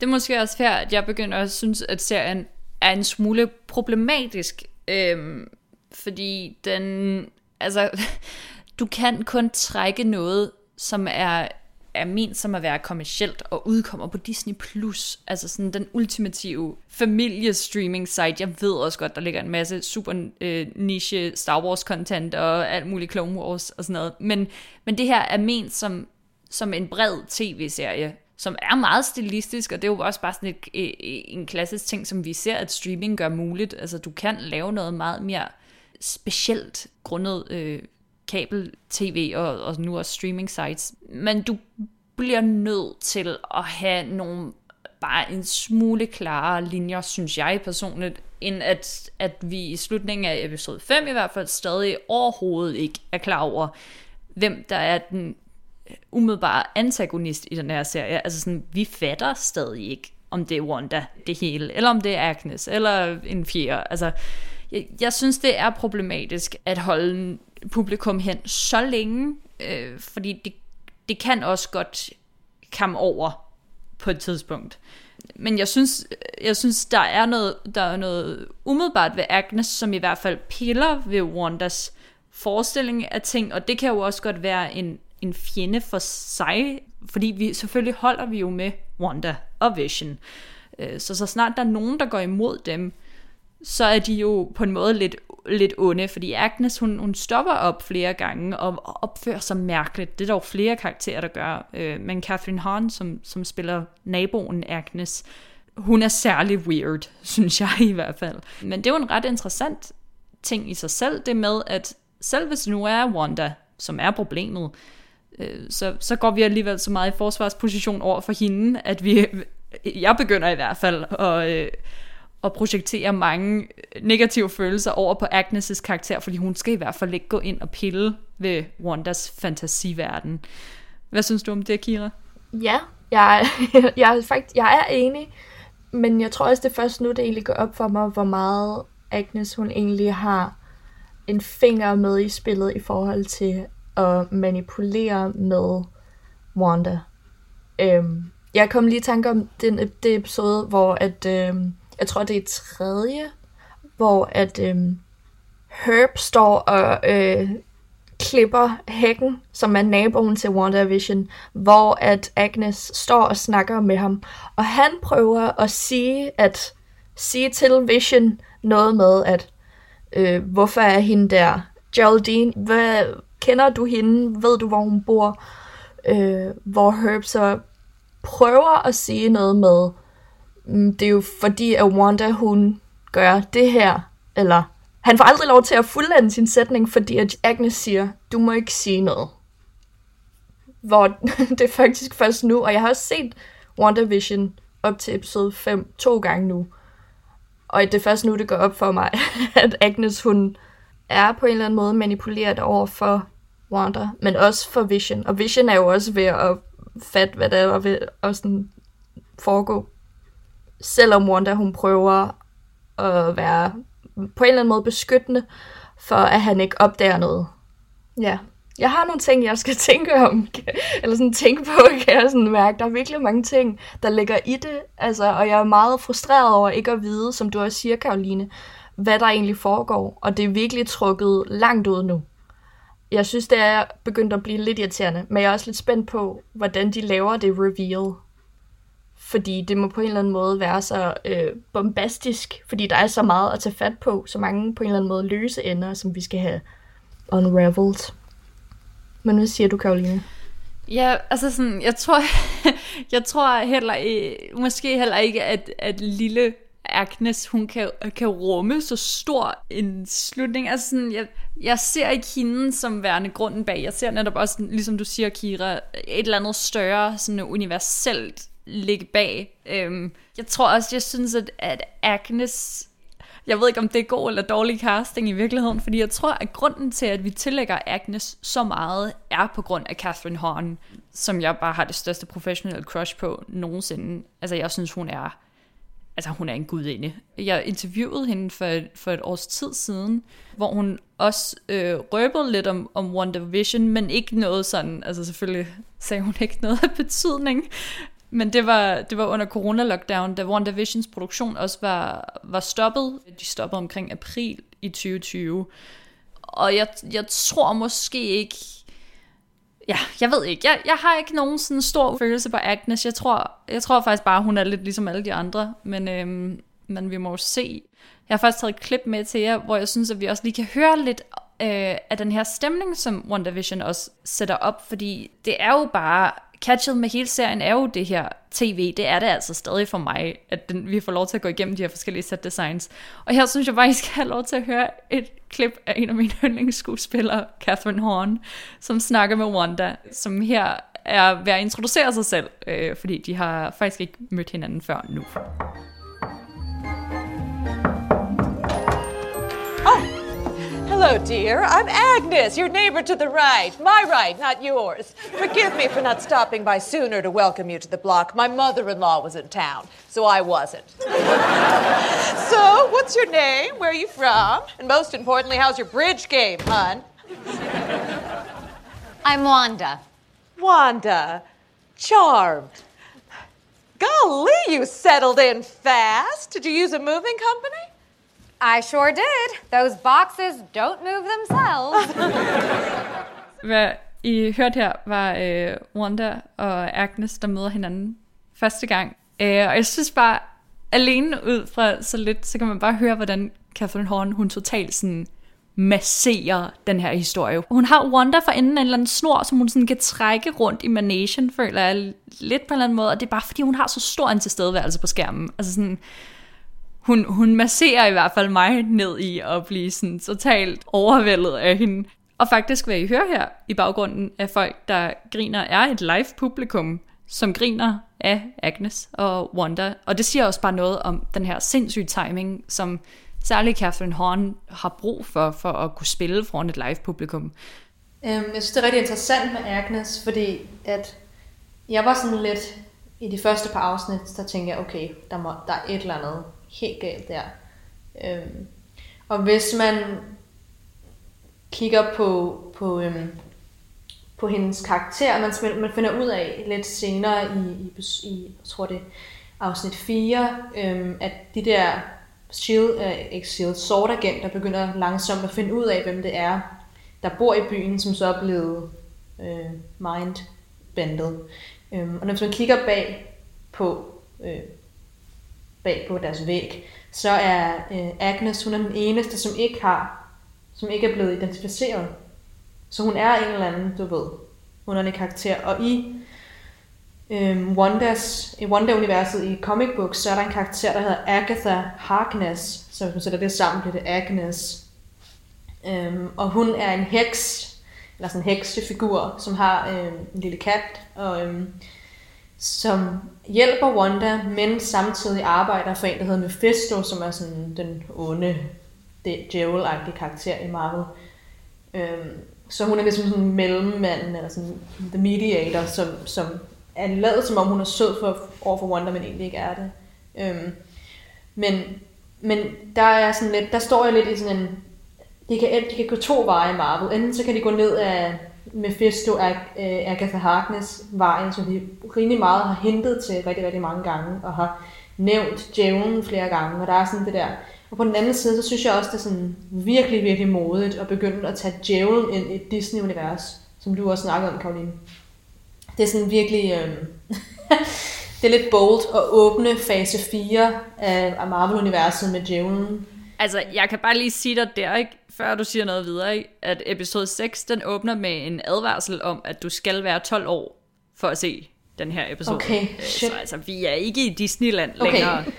Det er måske også her, at jeg begynder at synes, at serien er en smule problematisk. Øhm, fordi den, altså, du kan kun trække noget, som er er ment som at være kommercielt og udkommer på Disney+. Plus. Altså sådan den ultimative familiestreaming site. Jeg ved også godt, der ligger en masse super øh, niche Star Wars content og alt muligt Clone Wars og sådan noget. Men, men det her er ment som, som en bred tv-serie, som er meget stilistisk, og det er jo også bare sådan et, øh, en klassisk ting, som vi ser, at streaming gør muligt. Altså du kan lave noget meget mere specielt grundet øh, kabel-tv og, og nu også streaming sites. Men du bliver nødt til at have nogle bare en smule klarere linjer, synes jeg personligt, end at, at vi i slutningen af episode 5 i hvert fald stadig overhovedet ikke er klar over, hvem der er den umiddelbare antagonist i den her serie. Altså sådan, vi fatter stadig ikke, om det er Wanda, det hele, eller om det er Agnes, eller en fjerde. Altså, jeg, jeg synes, det er problematisk at holde publikum hen så længe, øh, fordi det, det kan også godt komme over på et tidspunkt. Men jeg synes, jeg synes der er noget, der er noget umiddelbart ved Agnes, som i hvert fald piller ved Wandas forestilling af ting, og det kan jo også godt være en, en fjende for sig, fordi vi selvfølgelig holder vi jo med Wanda og Vision. Øh, så så snart der er nogen, der går imod dem, så er de jo på en måde lidt, lidt onde, fordi Agnes, hun, hun stopper op flere gange og, og opfører sig mærkeligt. Det er dog flere karakterer, der gør. Øh, men Catherine Hahn, som, som spiller naboen Agnes, hun er særlig weird, synes jeg i hvert fald. Men det er jo en ret interessant ting i sig selv, det med, at selv hvis nu er Wanda, som er problemet, øh, så, så går vi alligevel så meget i forsvarsposition over for hende, at vi, jeg begynder i hvert fald at, øh, at projektere mange øh, negative følelser over på Agnes' karakter, fordi hun skal i hvert fald ikke gå ind og pille ved Wandas fantasiverden. Hvad synes du om det, Kira? Ja, jeg, jeg, er faktisk, jeg er enig, men jeg tror også, det er først nu, det egentlig går op for mig, hvor meget Agnes hun egentlig har en finger med i spillet i forhold til at manipulere med Wanda. Øhm, jeg kom lige i tanke om den, det episode, hvor at øhm, jeg tror det er tredje, hvor at øhm, Herb står og øh, klipper hækken, som er naboen til WandaVision, hvor at Agnes står og snakker med ham, og han prøver at sige, at sige til Vision noget med, at øh, hvorfor er hende der? Geraldine, hvad, kender du hende? Ved du, hvor hun bor? Øh, hvor Herb så prøver at sige noget med, Mm, det er jo fordi, at Wanda, hun gør det her, eller han får aldrig lov til at fuldende sin sætning, fordi at Agnes siger, du må ikke sige noget. Hvor det er faktisk først nu, og jeg har også set WandaVision op til episode 5 to gange nu. Og det er først nu, det går op for mig, at Agnes, hun er på en eller anden måde manipuleret over for Wanda, men også for Vision. Og Vision er jo også ved at fatte, hvad der er ved at sådan foregå. Selvom Wanda, hun prøver at være på en eller anden måde beskyttende, for at han ikke opdager noget. Ja, jeg har nogle ting, jeg skal tænke om, eller sådan tænke på, kan jeg sådan mærke. Der er virkelig mange ting, der ligger i det, altså, og jeg er meget frustreret over ikke at vide, som du også siger, Karoline, hvad der egentlig foregår, og det er virkelig trukket langt ud nu. Jeg synes, det er begyndt at blive lidt irriterende, men jeg er også lidt spændt på, hvordan de laver det reveal. Fordi det må på en eller anden måde være så øh, bombastisk, fordi der er så meget at tage fat på, så mange på en eller anden måde løse ender, som vi skal have unraveled. Men hvad siger du, Karoline? Ja, altså sådan, jeg tror, jeg tror heller ikke, måske heller ikke, at, at lille Agnes, hun kan, kan rumme så stor en slutning. Altså sådan, jeg, jeg ser ikke hende som værende grunden bag. Jeg ser netop også, ligesom du siger, Kira, et eller andet større, sådan universelt ligge bag. Øhm, jeg tror også, jeg synes, at, at Agnes jeg ved ikke, om det er god eller dårlig casting i virkeligheden, fordi jeg tror, at grunden til, at vi tillægger Agnes så meget, er på grund af Catherine Horn, som jeg bare har det største professionelle crush på nogensinde. Altså, jeg synes, hun er altså hun er en gudinde. Jeg interviewede hende for, for et års tid siden, hvor hun også øh, røbede lidt om, om WandaVision, men ikke noget sådan, altså selvfølgelig sagde hun ikke noget af betydning, men det var, det var under corona-lockdown, da WandaVisions produktion også var, var stoppet. De stoppede omkring april i 2020. Og jeg, jeg tror måske ikke... Ja, jeg ved ikke. Jeg, jeg har ikke nogen sådan stor følelse på Agnes. Jeg tror, jeg tror faktisk bare, hun er lidt ligesom alle de andre. Men, øhm, men vi må jo se. Jeg har faktisk taget et klip med til jer, hvor jeg synes, at vi også lige kan høre lidt øh, af den her stemning, som WandaVision også sætter op. Fordi det er jo bare catchet med hele serien er jo det her tv. Det er det altså stadig for mig, at den, vi får lov til at gå igennem de her forskellige set designs. Og her synes jeg bare, I skal have lov til at høre et klip af en af mine yndlingsskuespillere, Catherine Horn, som snakker med Wanda, som her er ved at introducere sig selv, øh, fordi de har faktisk ikke mødt hinanden før nu. Hello, dear. I'm Agnes, your neighbor to the right. My right, not yours. Forgive me for not stopping by sooner to welcome you to the block. My mother in law was in town, so I wasn't. so, what's your name? Where are you from? And most importantly, how's your bridge game, hon? I'm Wanda. Wanda. Charmed. Golly, you settled in fast. Did you use a moving company? I sure did. Those boxes don't move themselves. Hvad I hørte her var øh, Wanda og Agnes, der møder hinanden første gang. Øh, og jeg synes bare, alene ud fra så lidt, så kan man bare høre, hvordan Catherine Horn, hun totalt sådan masserer den her historie. Hun har Wanda for enden af en eller anden snor, som hun sådan kan trække rundt i managen, føler jeg lidt på en eller anden måde, og det er bare fordi, hun har så stor en tilstedeværelse på skærmen. Altså sådan, hun, hun masserer i hvert fald mig ned i at blive sådan totalt overvældet af hende. Og faktisk, hvad I hører her i baggrunden af folk, der griner, er et live publikum, som griner af Agnes og Wanda. Og det siger også bare noget om den her sindssyge timing, som særligt Catherine Horn har brug for, for at kunne spille foran et live publikum. Um, jeg synes, det er rigtig interessant med Agnes, fordi at jeg var sådan lidt, i de første par afsnit, der tænkte jeg, okay, der, må, der er et eller andet helt galt der. Øhm, og hvis man kigger på, på, øhm, på hendes karakter, man, man finder ud af lidt senere i, i, i jeg tror det afsnit 4, øhm, at de der Shield, øh, ikke Shield, Sword-agenter begynder langsomt at finde ud af, hvem det er, der bor i byen, som så er blevet øh, mindbendet. Øhm, og når man kigger bag på, øh, bag på deres væg, så er øh, Agnes, hun er den eneste, som ikke har, som ikke er blevet identificeret. Så hun er en eller anden, du ved, underlig karakter. Og i øh, Wonders, i Wonder-universet i comic books, så er der en karakter, der hedder Agatha Harkness. Så hvis man sætter det sammen, bliver det Agnes. Øhm, og hun er en heks, eller sådan en heksefigur, som har øh, en lille kat, og øhm, som hjælper Wanda, men samtidig arbejder for en, der hedder Mephisto, som er sådan den onde, djævel karakter i Marvel. Øhm, så hun er ligesom sådan en mellemmand, eller sådan the mediator, som, som er lavet som om hun er sød for, over for Wanda, men egentlig ikke er det. Øhm, men, men der er sådan lidt, der står jeg lidt i sådan en, de kan, de kan gå to veje i Marvel. Enten så kan de gå ned af Mephisto af uh, øh, Agatha Harkness vejen, som vi rimelig meget har hentet til rigtig, rigtig mange gange, og har nævnt djævlen flere gange, og der er sådan det der. Og på den anden side, så synes jeg også, det er sådan virkelig, virkelig modigt at begynde at tage djævlen ind i Disney-univers, som du også snakkede om, Karoline. Det er sådan virkelig... Øh, det er lidt bold at åbne fase 4 af Marvel-universet med djævlen. Altså, jeg kan bare lige sige dig der, ikke, før du siger noget videre, ikke, at episode 6, den åbner med en advarsel om, at du skal være 12 år for at se den her episode. Okay, øh, shit. Så altså, vi er ikke i Disneyland Okay. længere.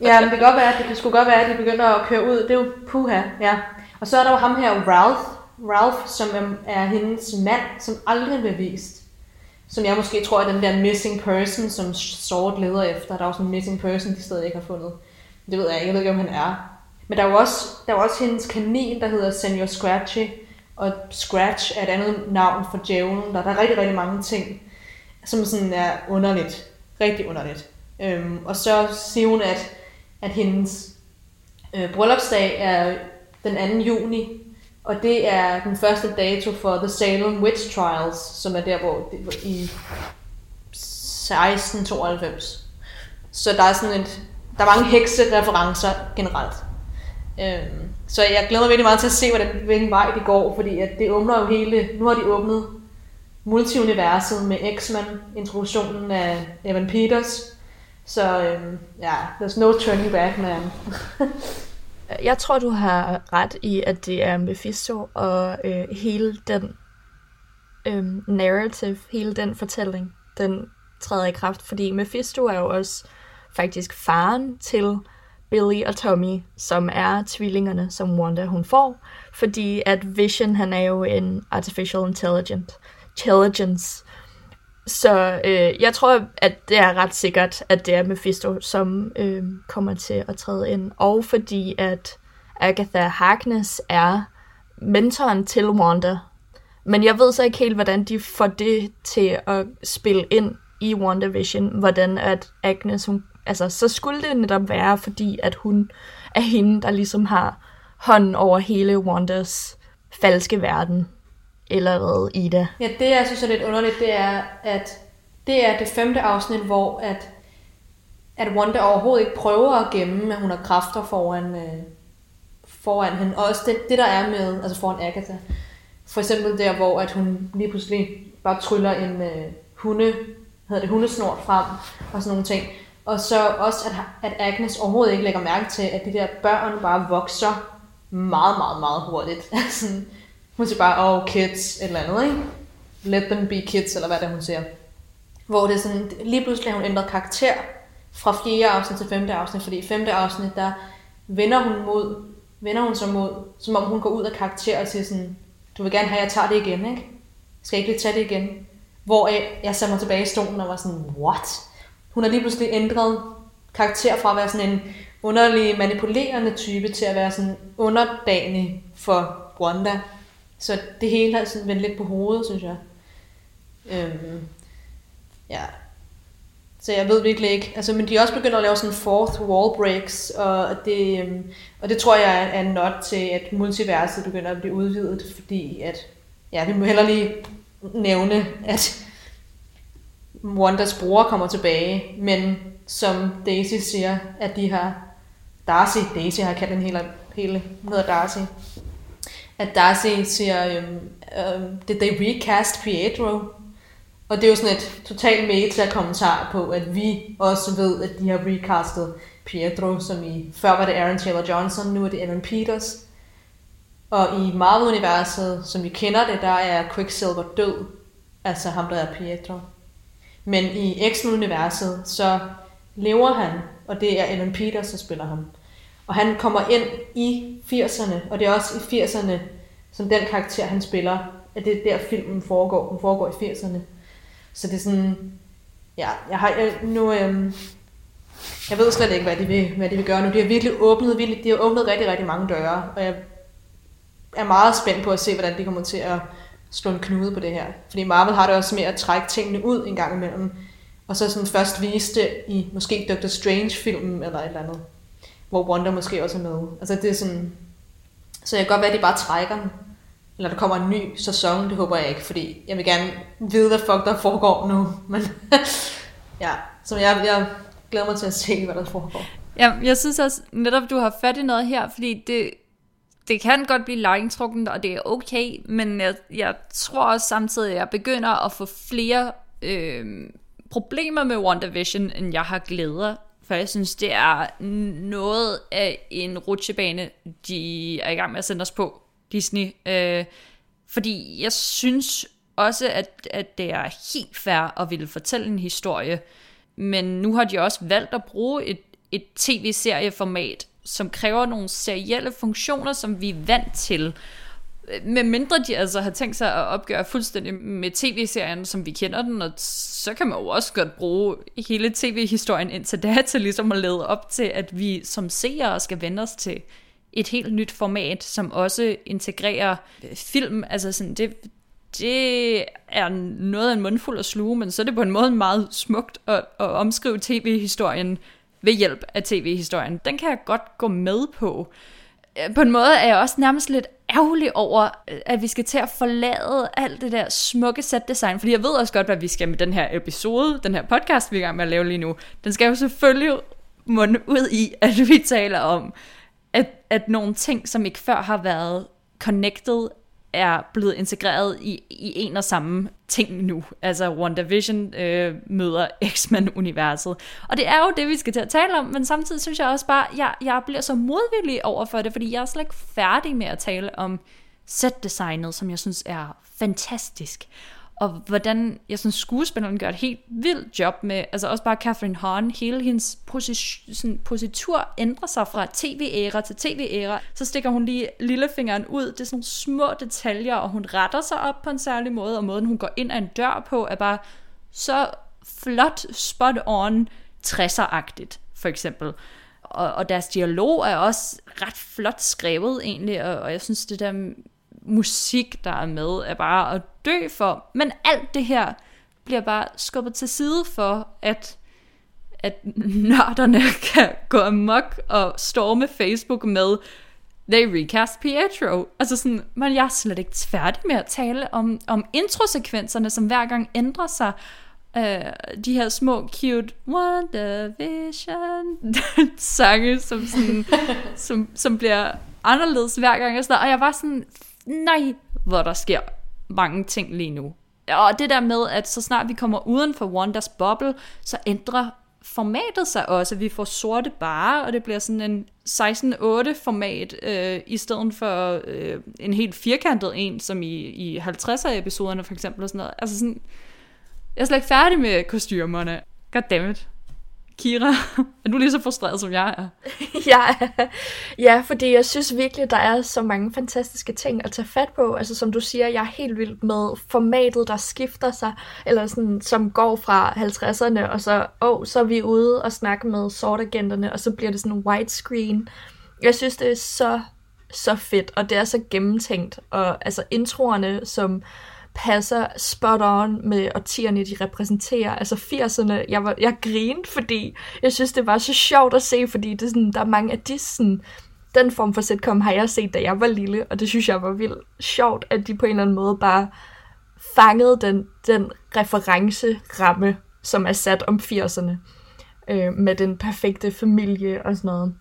Ja, men det kan godt være, det, det skulle godt være, at de begynder at køre ud. Det er jo puha, ja. Og så er der jo ham her, Ralph, Ralph, som er, hendes mand, som aldrig bliver vist. Som jeg måske tror er den der missing person, som Sword leder efter. Der er sådan en missing person, de stadig ikke har fundet. Det ved jeg ikke, jeg ved ikke, om han er. Men der er jo også, der er jo også hendes kanin, der hedder Senior Scratchy. Og Scratch er et andet navn for djævlen. Der, der er rigtig, rigtig mange ting, som sådan er underligt. Rigtig underligt. Øhm, og så siger hun, at, at hendes øh, bryllupsdag er den 2. juni, og det er den første dato for The Salem Witch Trials, som er der, hvor det i 1692. Så der er sådan et, der er mange heksereferencer generelt. Øhm, så jeg glæder mig virkelig meget til at se, hvordan, hvilken vej det går, fordi at det åbner jo hele, nu har de åbnet multiuniverset med X-Men, introduktionen af Evan Peters, så øhm, ja, there's no turning back, man. Jeg tror, du har ret i, at det er Mephisto og øh, hele den øh, narrative, hele den fortælling, den træder i kraft. Fordi Mephisto er jo også faktisk faren til Billy og Tommy, som er tvillingerne, som Wanda hun får. Fordi at Vision, han er jo en artificial intelligent, intelligence. Så øh, jeg tror, at det er ret sikkert, at det er Mephisto, som øh, kommer til at træde ind. Og fordi at Agatha Harkness er mentoren til Wanda. Men jeg ved så ikke helt, hvordan de får det til at spille ind i WandaVision. Hvordan at Agnes, hun, altså så skulle det netop være, fordi at hun er hende, der ligesom har hånden over hele Wandas falske verden. Eller hvad, Ida? Ja, det jeg synes er lidt underligt, det er, at det er det femte afsnit, hvor at, at Wanda overhovedet ikke prøver at gemme, at hun har kræfter foran, øh, foran hende. Og også det, det, der er med, altså foran Agatha. For eksempel der, hvor at hun lige pludselig bare tryller en øh, hunde, hedder det hundesnort frem, og sådan nogle ting. Og så også, at, at Agnes overhovedet ikke lægger mærke til, at de der børn bare vokser meget, meget, meget hurtigt. Hun siger bare, oh, kids, et eller andet, ikke? Let them be kids, eller hvad det er, hun siger. Hvor det er sådan, lige pludselig har hun ændret karakter fra fjerde afsnit til femte afsnit, fordi i femte afsnit, der vender hun mod, vender hun sig mod, som om hun går ud af karakter og siger sådan, du vil gerne have, at jeg tager det igen, ikke? Skal jeg ikke lige tage det igen? Hvor jeg, jeg satte mig tilbage i stolen og var sådan, what? Hun har lige pludselig ændret karakter fra at være sådan en underlig manipulerende type til at være sådan underdanig for Wanda. Så det hele har sådan vendt lidt på hovedet, synes jeg. Øhm, ja. Så jeg ved virkelig ikke. Altså, men de er også begyndt at lave sådan fourth wall breaks, og det, øhm, og det tror jeg er en not til, at multiverset begynder at blive udvidet, fordi at, ja, vi må heller lige nævne, at Wandas bror kommer tilbage, men som Daisy siger, at de har... Darcy, Daisy har kaldt den hele, hele hedder Darcy. At Darcy siger, um, um, did they recast Pietro? Og det er jo sådan et totalt meta-kommentar på, at vi også ved, at de har recastet Pietro, som i før var det Aaron Taylor Johnson, nu er det Evan Peters. Og i Marvel-universet, som vi kender det, der er Quicksilver død, altså ham, der er Pietro. Men i X-universet, så lever han, og det er Ellen Peters, der spiller ham. Og han kommer ind i 80'erne, og det er også i 80'erne, som den karakter, han spiller, at det er der filmen foregår. Den foregår i 80'erne. Så det er sådan, ja, jeg har jeg, nu, øhm, jeg ved slet ikke, hvad de, vil, hvad de vil gøre nu. De har virkelig åbnet, virkelig, de har åbnet rigtig, rigtig mange døre, og jeg er meget spændt på at se, hvordan de kommer til at slå en knude på det her. Fordi Marvel har det også med at trække tingene ud en gang imellem, og så sådan først vise det i måske Doctor Strange-filmen eller et eller andet, hvor Wonder måske også er med. Altså det er sådan... Så jeg kan godt være, at de bare trækker den. Eller der kommer en ny sæson, det håber jeg ikke, fordi jeg vil gerne vide, hvad fuck der foregår nu. Men ja, så jeg, jeg glæder mig til at se, hvad der foregår. Ja, jeg synes også netop, du har fat i noget her, fordi det, det kan godt blive langtrukken, og det er okay, men jeg, jeg tror også samtidig, at jeg begynder at få flere øh, problemer med WandaVision, end jeg har glæder. For jeg synes, det er noget af en rutsjebane, de er i gang med at sende os på, Disney. Øh, fordi jeg synes også, at, at det er helt fair at ville fortælle en historie, men nu har de også valgt at bruge et, et tv-serieformat, som kræver nogle serielle funktioner, som vi er vant til. Med mindre de altså har tænkt sig at opgøre fuldstændig med tv-serien, som vi kender den, og så kan man jo også godt bruge hele tv-historien indtil da til ligesom at lede op til, at vi som seere skal vende os til et helt nyt format, som også integrerer øh, film. Altså sådan, det, det er noget af en mundfuld at sluge, men så er det på en måde meget smukt at, at omskrive tv-historien ved hjælp af tv-historien. Den kan jeg godt gå med på. Øh, på en måde er jeg også nærmest lidt ærgerlig over, øh, at vi skal til at forlade alt det der smukke set-design, fordi jeg ved også godt, hvad vi skal med den her episode, den her podcast, vi er i gang med at lave lige nu. Den skal jo selvfølgelig munde ud i, at vi taler om, at, at nogle ting, som ikke før har været connected, er blevet integreret i, i en og samme ting nu. Altså WandaVision øh, møder X-Men-universet. Og det er jo det, vi skal til at tale om, men samtidig synes jeg også bare, jeg, jeg bliver så modvillig over for det, fordi jeg er slet ikke færdig med at tale om set-designet, som jeg synes er fantastisk og hvordan jeg synes skuespilleren gør et helt vildt job med, altså også bare Catherine Hahn, hele hendes position, sådan, positur ændrer sig fra tv-æra til tv-æra, så stikker hun lige lillefingeren ud, det er sådan nogle små detaljer, og hun retter sig op på en særlig måde, og måden hun går ind ad en dør på, er bare så flot, spot on, 60'er-agtigt, for eksempel. Og, og deres dialog er også ret flot skrevet egentlig, og, og jeg synes det der musik, der er med, er bare at dø for. Men alt det her bliver bare skubbet til side for, at at nørderne kan gå amok og storme Facebook med They recast Pietro. Altså sådan, men jeg er slet ikke færdig med at tale om, om introsekvenserne, som hver gang ændrer sig. Uh, de her små cute WandaVision sange, som, sådan, som, som bliver anderledes hver gang. Og, sådan, og jeg var sådan, nej, hvor der sker mange ting lige nu. Og det der med, at så snart vi kommer uden for Wonders bubble, så ændrer formatet sig også. Vi får sorte bare, og det bliver sådan en 16-8 format, øh, i stedet for øh, en helt firkantet en, som i, i 50'er episoderne for eksempel. Og sådan noget. Altså sådan, jeg er slet ikke færdig med kostymerne. Goddammit. Kira, er du lige så frustreret, som jeg er? ja, ja, fordi jeg synes virkelig, der er så mange fantastiske ting at tage fat på. Altså som du siger, jeg er helt vild med formatet, der skifter sig, eller sådan, som går fra 50'erne, og så, oh, så er vi ude og snakke med sortagenterne, og så bliver det sådan widescreen. Jeg synes, det er så, så fedt, og det er så gennemtænkt. Og altså introerne, som passer spot on med årtierne, de repræsenterer. Altså 80'erne, jeg, var, jeg grinede, fordi jeg synes, det var så sjovt at se, fordi det sådan, der er mange af de sådan, den form for sitcom har jeg set, da jeg var lille, og det synes jeg var vildt sjovt, at de på en eller anden måde bare fangede den, den referenceramme, som er sat om 80'erne. øh, med den perfekte familie og sådan noget.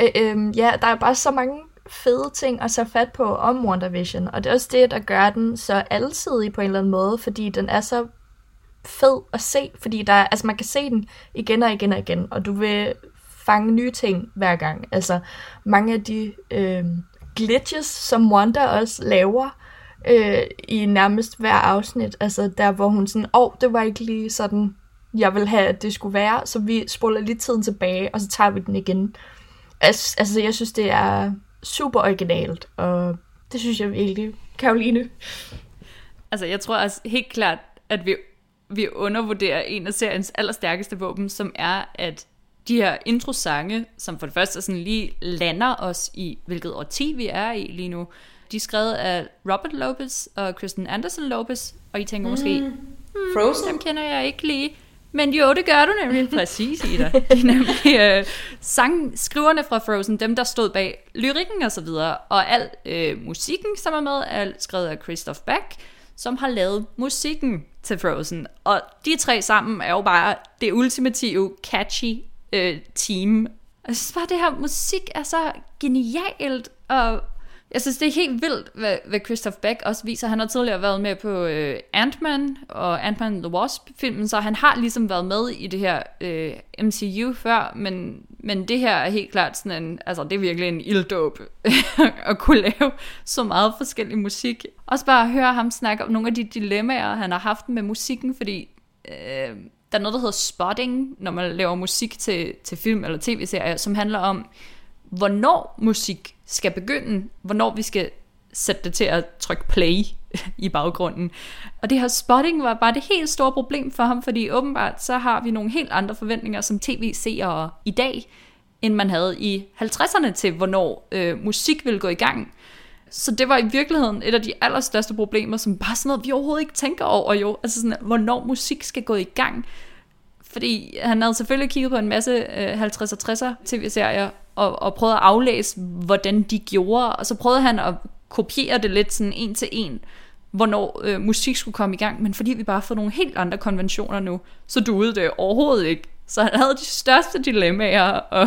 Øh, øh, ja, der er bare så mange fede ting at tage fat på om WandaVision, og det er også det, der gør den så alsidig på en eller anden måde, fordi den er så fed at se, fordi der, altså man kan se den igen og igen og igen, og du vil fange nye ting hver gang. Altså mange af de øh, glitches, som Wanda også laver øh, i nærmest hver afsnit, altså der hvor hun sådan, åh, oh, det var ikke lige sådan, jeg vil have, at det skulle være, så vi spoler lige tiden tilbage, og så tager vi den igen. Altså, altså jeg synes, det er super originalt, og det synes jeg virkelig. Karoline? Altså, jeg tror også helt klart, at vi, vi undervurderer en af seriens allerstærkeste våben, som er, at de her introsange, som for det første sådan lige lander os i, hvilket årti vi er i lige nu, de er skrevet af Robert Lopez og Kristen Anderson Lopez, og I tænker mm. måske, hmm, Frozen? dem kender jeg ikke lige. Men jo, det gør du nemlig præcis, Ida. De er nemlig øh, sangskriverne fra Frozen, dem der stod bag lyrikken og så videre, og al øh, musikken, som er med, er skrevet af Christoph Beck, som har lavet musikken til Frozen. Og de tre sammen er jo bare det ultimative catchy øh, team. Jeg synes bare, det her musik er så genialt, og jeg synes, det er helt vildt, hvad, hvad Christoph Beck også viser. Han har tidligere været med på øh, Ant-Man og Ant-Man the Wasp-filmen, så han har ligesom været med i det her øh, MCU før, men, men det her er helt klart sådan en, altså det er virkelig en ilddåb at kunne lave så meget forskellig musik. Også bare at høre ham snakke om nogle af de dilemmaer, han har haft med musikken, fordi øh, der er noget, der hedder spotting, når man laver musik til, til film eller tv-serier, som handler om, hvornår musik skal begynde, hvornår vi skal sætte det til at trykke play i baggrunden. Og det her spotting var bare det helt store problem for ham, fordi åbenbart så har vi nogle helt andre forventninger som tv-seere i dag, end man havde i 50'erne til, hvornår øh, musik ville gå i gang. Så det var i virkeligheden et af de allerstørste problemer, som bare sådan noget, vi overhovedet ikke tænker over jo. Altså sådan, hvornår musik skal gå i gang. Fordi han havde selvfølgelig kigget på en masse øh, 50'er 60'er tv-serier, og, og prøvet at aflæse, hvordan de gjorde, og så prøvede han at kopiere det lidt sådan en til en, hvornår øh, musik skulle komme i gang, men fordi vi bare får nogle helt andre konventioner nu, så duede det overhovedet ikke. Så han havde de største dilemmaer, og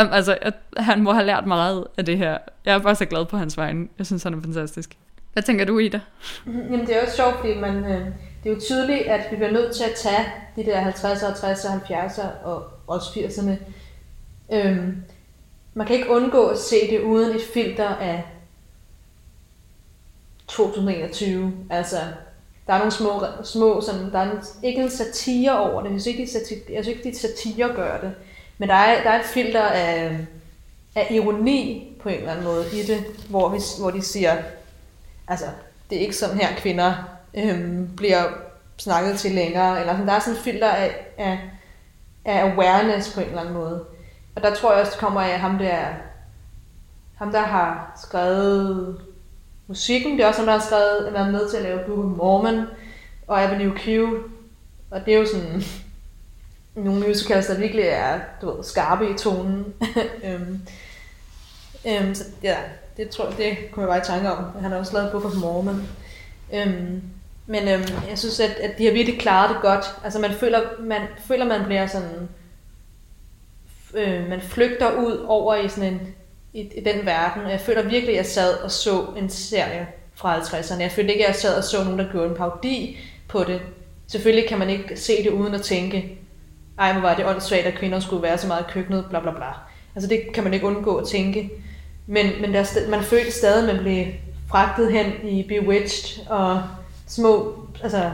um, altså, at han må have lært meget af det her. Jeg er bare så glad på hans vegne. Jeg synes, han er fantastisk. Hvad tænker du, Ida? Mm-hmm. Jamen, det er også sjovt, fordi man, øh, det er jo tydeligt, at vi bliver nødt til at tage de der 50'er, 60'er, 70'er og også 80'erne. Øhm, man kan ikke undgå at se det uden et filter af 2021. Altså, der er nogle små, små sådan, der er ikke en satire over det. Jeg synes ikke, de satire, jeg synes ikke, de satire gør det. Men der er, der er et filter af, af ironi på en eller anden måde i det, hvor, vi, hvor de siger, altså, det er ikke sådan her, kvinder øhm, bliver snakket til længere. Eller sådan, der er sådan et filter af, af, af awareness på en eller anden måde. Og der tror jeg også, det kommer af ham der, ham der har skrevet musikken. Det er også ham, der har skrevet, været med til at lave Book Mormon og Avenue Q. Og det er jo sådan nogle musicals, der virkelig er du ved, skarpe i tonen. øhm, øhm, så ja, det tror jeg, det kunne jeg bare i tanke om. Han har også lavet Book of Mormon. Øhm, men øhm, jeg synes, at, at de har virkelig klaret det godt. Altså man føler, man føler, man bliver sådan øh, man flygter ud over i sådan en, i, i den verden. Jeg føler virkelig, at jeg sad og så en serie fra 50'erne. Jeg følte ikke, at jeg sad og så nogen, der gjorde en parodi på det. Selvfølgelig kan man ikke se det uden at tænke, ej, hvor var det åndssvagt, at kvinder skulle være så meget i køkkenet, bla bla bla. Altså det kan man ikke undgå at tænke. Men, men der, man følte stadig, at man blev fragtet hen i Bewitched og små, altså,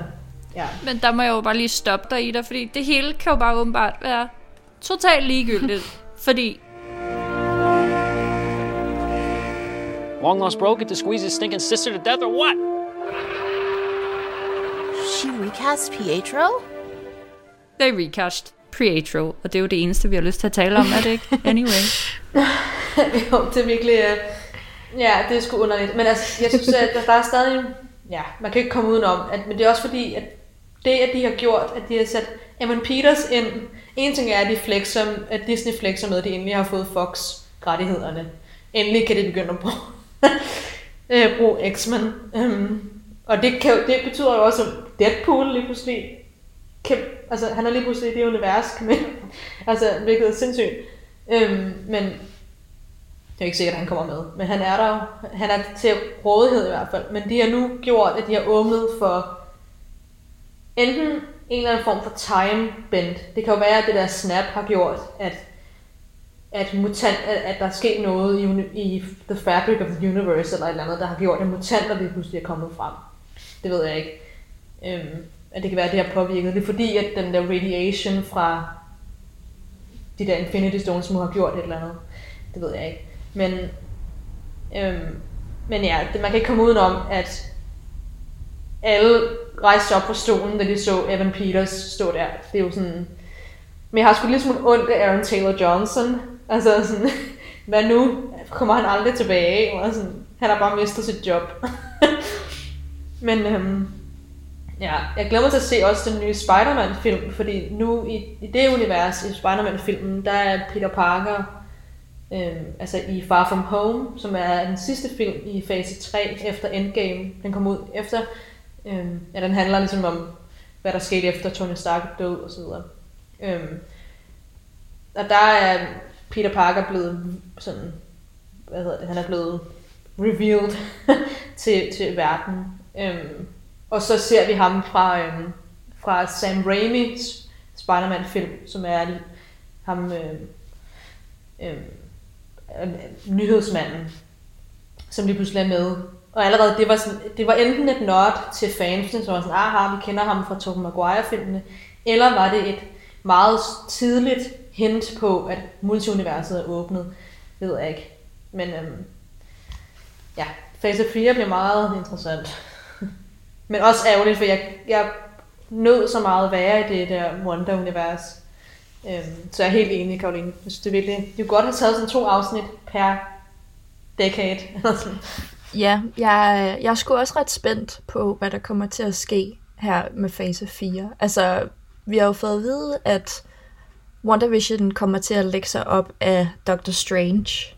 ja. Men der må jeg jo bare lige stoppe dig i dig, fordi det hele kan jo bare åbenbart være totalt ligegyldigt, fordi... Long lost bro get to squeeze his stinking sister to death or what? She recast Pietro? They recast Pietro, og det er jo det eneste, vi har lyst til at tale om, er det ikke? Anyway. jo, det er virkelig... Ja, det er sgu underligt. Men altså, jeg synes, at der er stadig... Ja, man kan ikke komme udenom. At, men det er også fordi, at det, at de har gjort, at de har sat Evan Peters ind en ting er, at, de flexer, at Disney flexer med, at de endelig har fået Fox-rettighederne. Endelig kan de begynde at bruge, øh, bruge X-Men. Um, og det, kan, det betyder jo også, at Deadpool lige pludselig kan, altså han er lige pludselig i det univers, men, altså hvilket er sindssygt. Øhm, men det er ikke sikkert, at han kommer med. Men han er der jo. Han er til rådighed i hvert fald. Men de har nu gjort, at de har åbnet for enten en eller anden form for time bend. Det kan jo være, at det der snap har gjort, at at, mutant, at, at der er sket noget i, i The Fabric of the Universe, eller et eller andet, der har gjort, at mutanter lige pludselig er kommet frem. Det ved jeg ikke. Øhm, at det kan være, at det har påvirket. Det er fordi, at den der radiation fra de der Infinity Stones må have gjort et eller andet. Det ved jeg ikke. Men, øhm, men ja, det, man kan ikke komme udenom, at alle rejste op på stolen, da de så Evan Peters stå der. Det er jo sådan... Men jeg har sgu lidt smule ondt af Aaron Taylor Johnson. Altså sådan, hvad nu? Kommer han aldrig tilbage? Og sådan, han har bare mistet sit job. Men øhm, ja, jeg glæder mig til at se også den nye Spider-Man-film, fordi nu i, i det univers, i Spider-Man-filmen, der er Peter Parker øhm, altså i Far From Home, som er den sidste film i fase 3 efter Endgame. Den kom ud efter. Øhm, ja, den handler ligesom om, hvad der skete efter Tony Stark død og så videre. Øhm, og der er Peter Parker blevet sådan, hvad hedder det, han er blevet revealed til, til verden. Øhm, og så ser vi ham fra, øhm, fra Sam Raimi's Spider-Man-film, som er ham, øhm, øhm, øh, nyhedsmanden, som lige pludselig er med. Og allerede, det var, sådan, det var enten et nod til fansene, som var sådan, ah, aha, vi kender ham fra Tobey Maguire-filmene, eller var det et meget tidligt hint på, at multiuniverset er åbnet. Det ved jeg ikke. Men øhm, ja, fase 4 bliver meget interessant. Men også ærgerligt, for jeg, jeg nød så meget at være i det der Wonder-univers. Øhm, så jeg er helt enig, Karoline. Jeg synes, det er virkelig... Det kunne godt have taget sådan to afsnit per decade. Ja, jeg, jeg er sgu også ret spændt på, hvad der kommer til at ske her med fase 4. Altså, vi har jo fået at vide, at WandaVision kommer til at lægge sig op af Doctor Strange.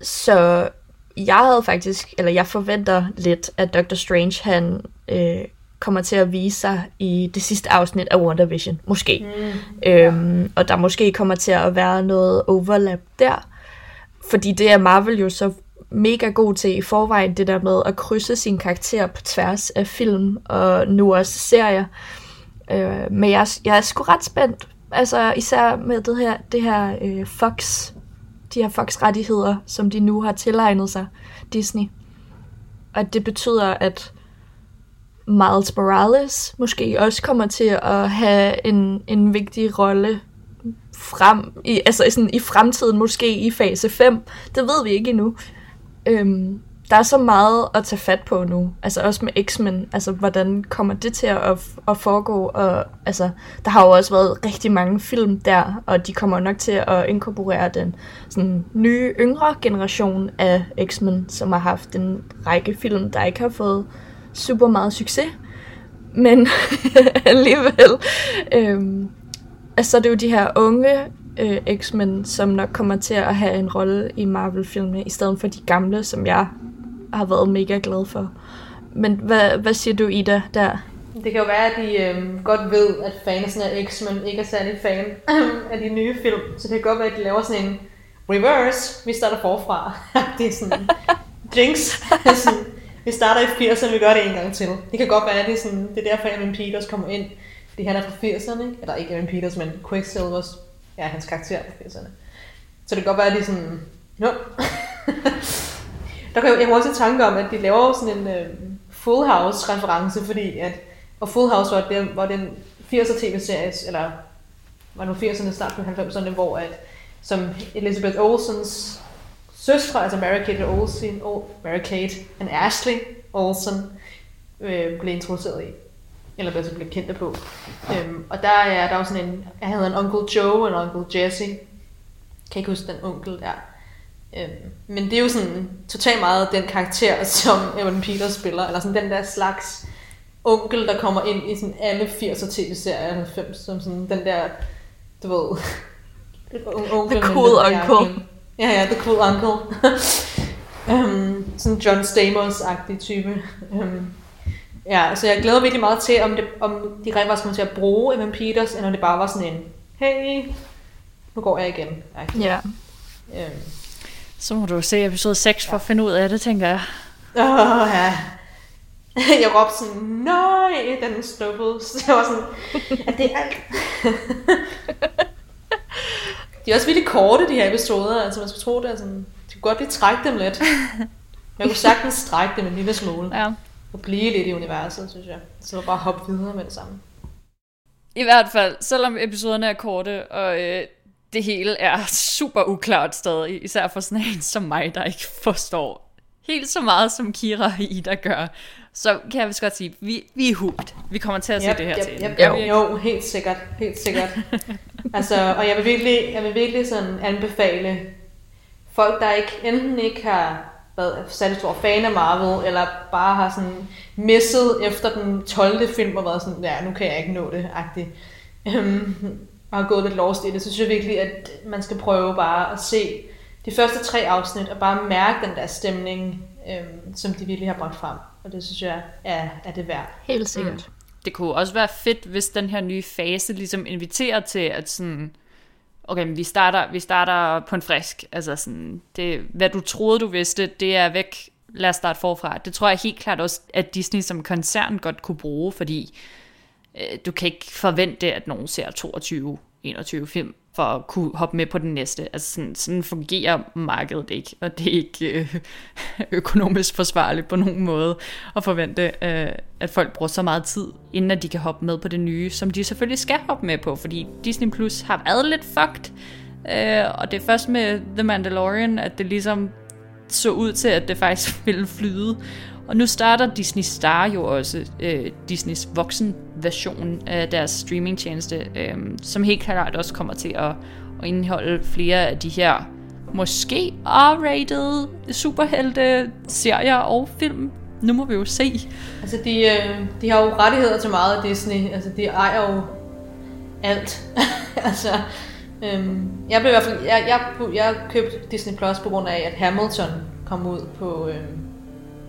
Så jeg havde faktisk, eller jeg forventer lidt, at Doctor Strange han øh, kommer til at vise sig i det sidste afsnit af WandaVision. Måske. Mm. Øhm, og der måske kommer til at være noget overlap der. Fordi det er Marvel jo så mega god til i forvejen, det der med at krydse sin karakter på tværs af film og nu også serier. Øh, men jeg, jeg er sgu ret spændt. Altså især med det her, det her øh, Fox, de her Fox-rettigheder, som de nu har tilegnet sig, Disney. Og det betyder, at Miles Morales måske også kommer til at have en, en vigtig rolle frem i, altså sådan i fremtiden, måske i fase 5. Det ved vi ikke endnu. Øhm, der er så meget at tage fat på nu. Altså også med X-Men. Altså hvordan kommer det til at, at foregå? Og altså, der har jo også været rigtig mange film der, og de kommer nok til at inkorporere den sådan, nye, yngre generation af X-Men, som har haft en række film, der ikke har fået super meget succes. Men alligevel. Øhm, altså det er jo de her unge øh, X-Men, som nok kommer til at have en rolle i Marvel-filmene, i stedet for de gamle, som jeg har været mega glad for. Men hvad, hvad siger du, Ida, der? Det kan jo være, at de øh, godt ved, at fansen af X-Men ikke er særlig fan af de nye film. Så det kan godt være, at de laver sådan en reverse, vi starter forfra. det er sådan jinx. sådan, vi starter i 80'erne, vi gør det en gang til. Det kan godt være, at det er, sådan, det er derfor, at Evan Peters kommer ind. Fordi han er fra 80'erne, ikke? Eller ikke Evan Peters, men Quicksilvers, ja, hans karakter fra 80'erne. Så det kan godt være, at de er sådan, no. Der kan jeg, jeg også en tanke om, at de laver sådan en uh, Full House-reference, fordi at, og Full House var det, var den 80'er tv-serie, eller var nu 80'erne, start på 90'erne, hvor at, som Elizabeth Olsens søstre, altså Mary-Kate Olsen, oh, Mary-Kate and Ashley Olsen, øh, blev introduceret i. Eller blev, blev kendte på. Øhm, og der er der jo sådan en, jeg hedder en Uncle Joe og en Uncle Jesse. Kan ikke huske den onkel der. Øhm, men det er jo sådan totalt meget den karakter, som Evan Peters spiller, eller sådan den der slags onkel, der kommer ind i sådan alle 80'er tv-serier 90, som sådan den der, du ved, onkel. The cool uncle. Ja, ja, the cool uncle. um, sådan John Stamos-agtig type. Um, Ja, så jeg glæder virkelig meget til, om, det, om de rent faktisk kommer til at bruge Evan Peters, eller om det bare var sådan en, hey, nu går jeg igen. Ja. Øhm. Så må du se episode 6 for at finde ud af det, tænker jeg. Åh, oh, ja. Jeg råbte sådan, nej, den er snuppet. Så jeg var sådan, er det alt? De er også virkelig korte, de her episoder. Altså, man skal tro, det er sådan, de kunne godt lige trække dem lidt. Man kunne sagtens strække dem en lille smule. Ja. Og blive lidt i universet, synes jeg. Så bare hoppe videre med det samme. I hvert fald, selvom episoderne er korte, og øh, det hele er super uklart stadig, især for sådan en som mig, der ikke forstår helt så meget, som Kira og Ida gør, så kan jeg vist godt sige, vi, vi er hooked. Vi kommer til at se yep, det her yep, til. Yep, jo. jo, helt sikkert. Helt sikkert. altså, og jeg vil virkelig, jeg vil virkelig sådan anbefale folk, der ikke enten ikke har været særlig stor fan af Marvel, eller bare har sådan misset efter den 12. film og været sådan, ja, nu kan jeg ikke nå det, agtigt. Øhm, og har gået lidt lost i det, så synes jeg virkelig, at man skal prøve bare at se de første tre afsnit, og bare mærke den der stemning, øhm, som de virkelig har bragt frem. Og det synes jeg er, er det værd. Helt sikkert. Mm. Det kunne også være fedt, hvis den her nye fase ligesom inviterer til, at sådan, okay, men vi starter, vi starter på en frisk. Altså sådan, det, hvad du troede, du vidste, det er væk. Lad os starte forfra. Det tror jeg helt klart også, at Disney som koncern godt kunne bruge, fordi øh, du kan ikke forvente, at nogen ser 22, 21 film for at kunne hoppe med på den næste. Altså sådan, sådan fungerer markedet ikke, og det er ikke øh, økonomisk forsvarligt på nogen måde at forvente, øh, at folk bruger så meget tid, inden at de kan hoppe med på det nye, som de selvfølgelig skal hoppe med på, fordi Disney Plus har været lidt fucked, øh, og det er først med The Mandalorian, at det ligesom så ud til, at det faktisk ville flyde. Og nu starter Disney Star jo også øh, Disneys voksen version af deres streamingtjeneste, øh, som helt klart også kommer til at, at indeholde flere af de her måske R-rated superhelte serier og film. Nu må vi jo se. Altså, de, øh, de har jo rettigheder til meget af Disney. Altså, de ejer jo alt. altså, øhm, jeg blev i hvert fald, jeg, jeg, jeg købte Disney Plus på grund af, at Hamilton kom ud på, øhm,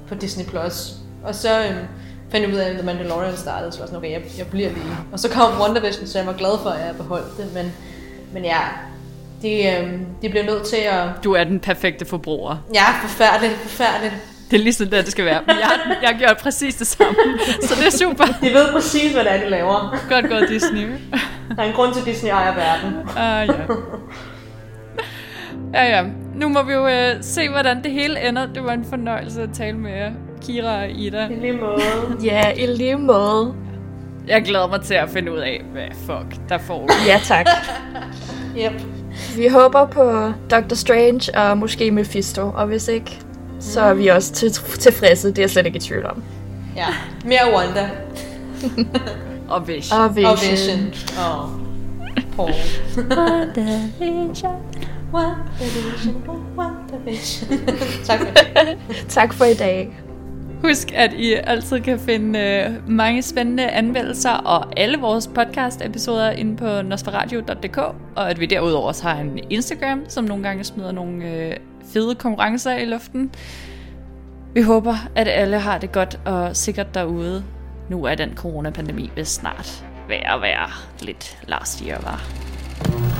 på Disney Plus. Og så øhm, fandt ud af, at The Mandalorian startede, så var sådan, okay, jeg, jeg bliver lige. Og så kom WandaVision, så jeg var glad for, at jeg beholdt det. Men, men ja, de, øhm, de bliver nødt til at... Du er den perfekte forbruger. Ja, forfærdeligt, forfærdeligt. Det er ligesom det, det skal være. Men jeg, jeg har gjort præcis det samme, så det er super. De ved præcis, hvad det er, de laver. Godt gået Disney. Der er en grund til, at Disney ejer verden. Ah, ja. Ja, ja. Nu må vi jo øh, se, hvordan det hele ender. Det var en fornøjelse at tale med jer, Kira og Ida. I lige måde. Ja, i lige måde. Jeg glæder mig til at finde ud af, hvad fuck der får. Ja, tak. yep. Vi håber på Doctor Strange og måske Mephisto, og hvis ikke, så er vi også til, tilfredse. Det er jeg slet ikke i tvivl om. Ja, mere Wanda. og Vision. Og Vision. Og Vision. Oh. Paul. WandaVision. WandaVision. WandaVision. tak for det. tak for i dag. Husk, at I altid kan finde øh, mange spændende anmeldelser og alle vores podcast-episoder inde på nosferadio.dk, og at vi derudover også har en Instagram, som nogle gange smider nogle øh, fede konkurrencer i luften. Vi håber, at alle har det godt og sikkert derude. Nu er den coronapandemi vist snart ved og være lidt last year, var.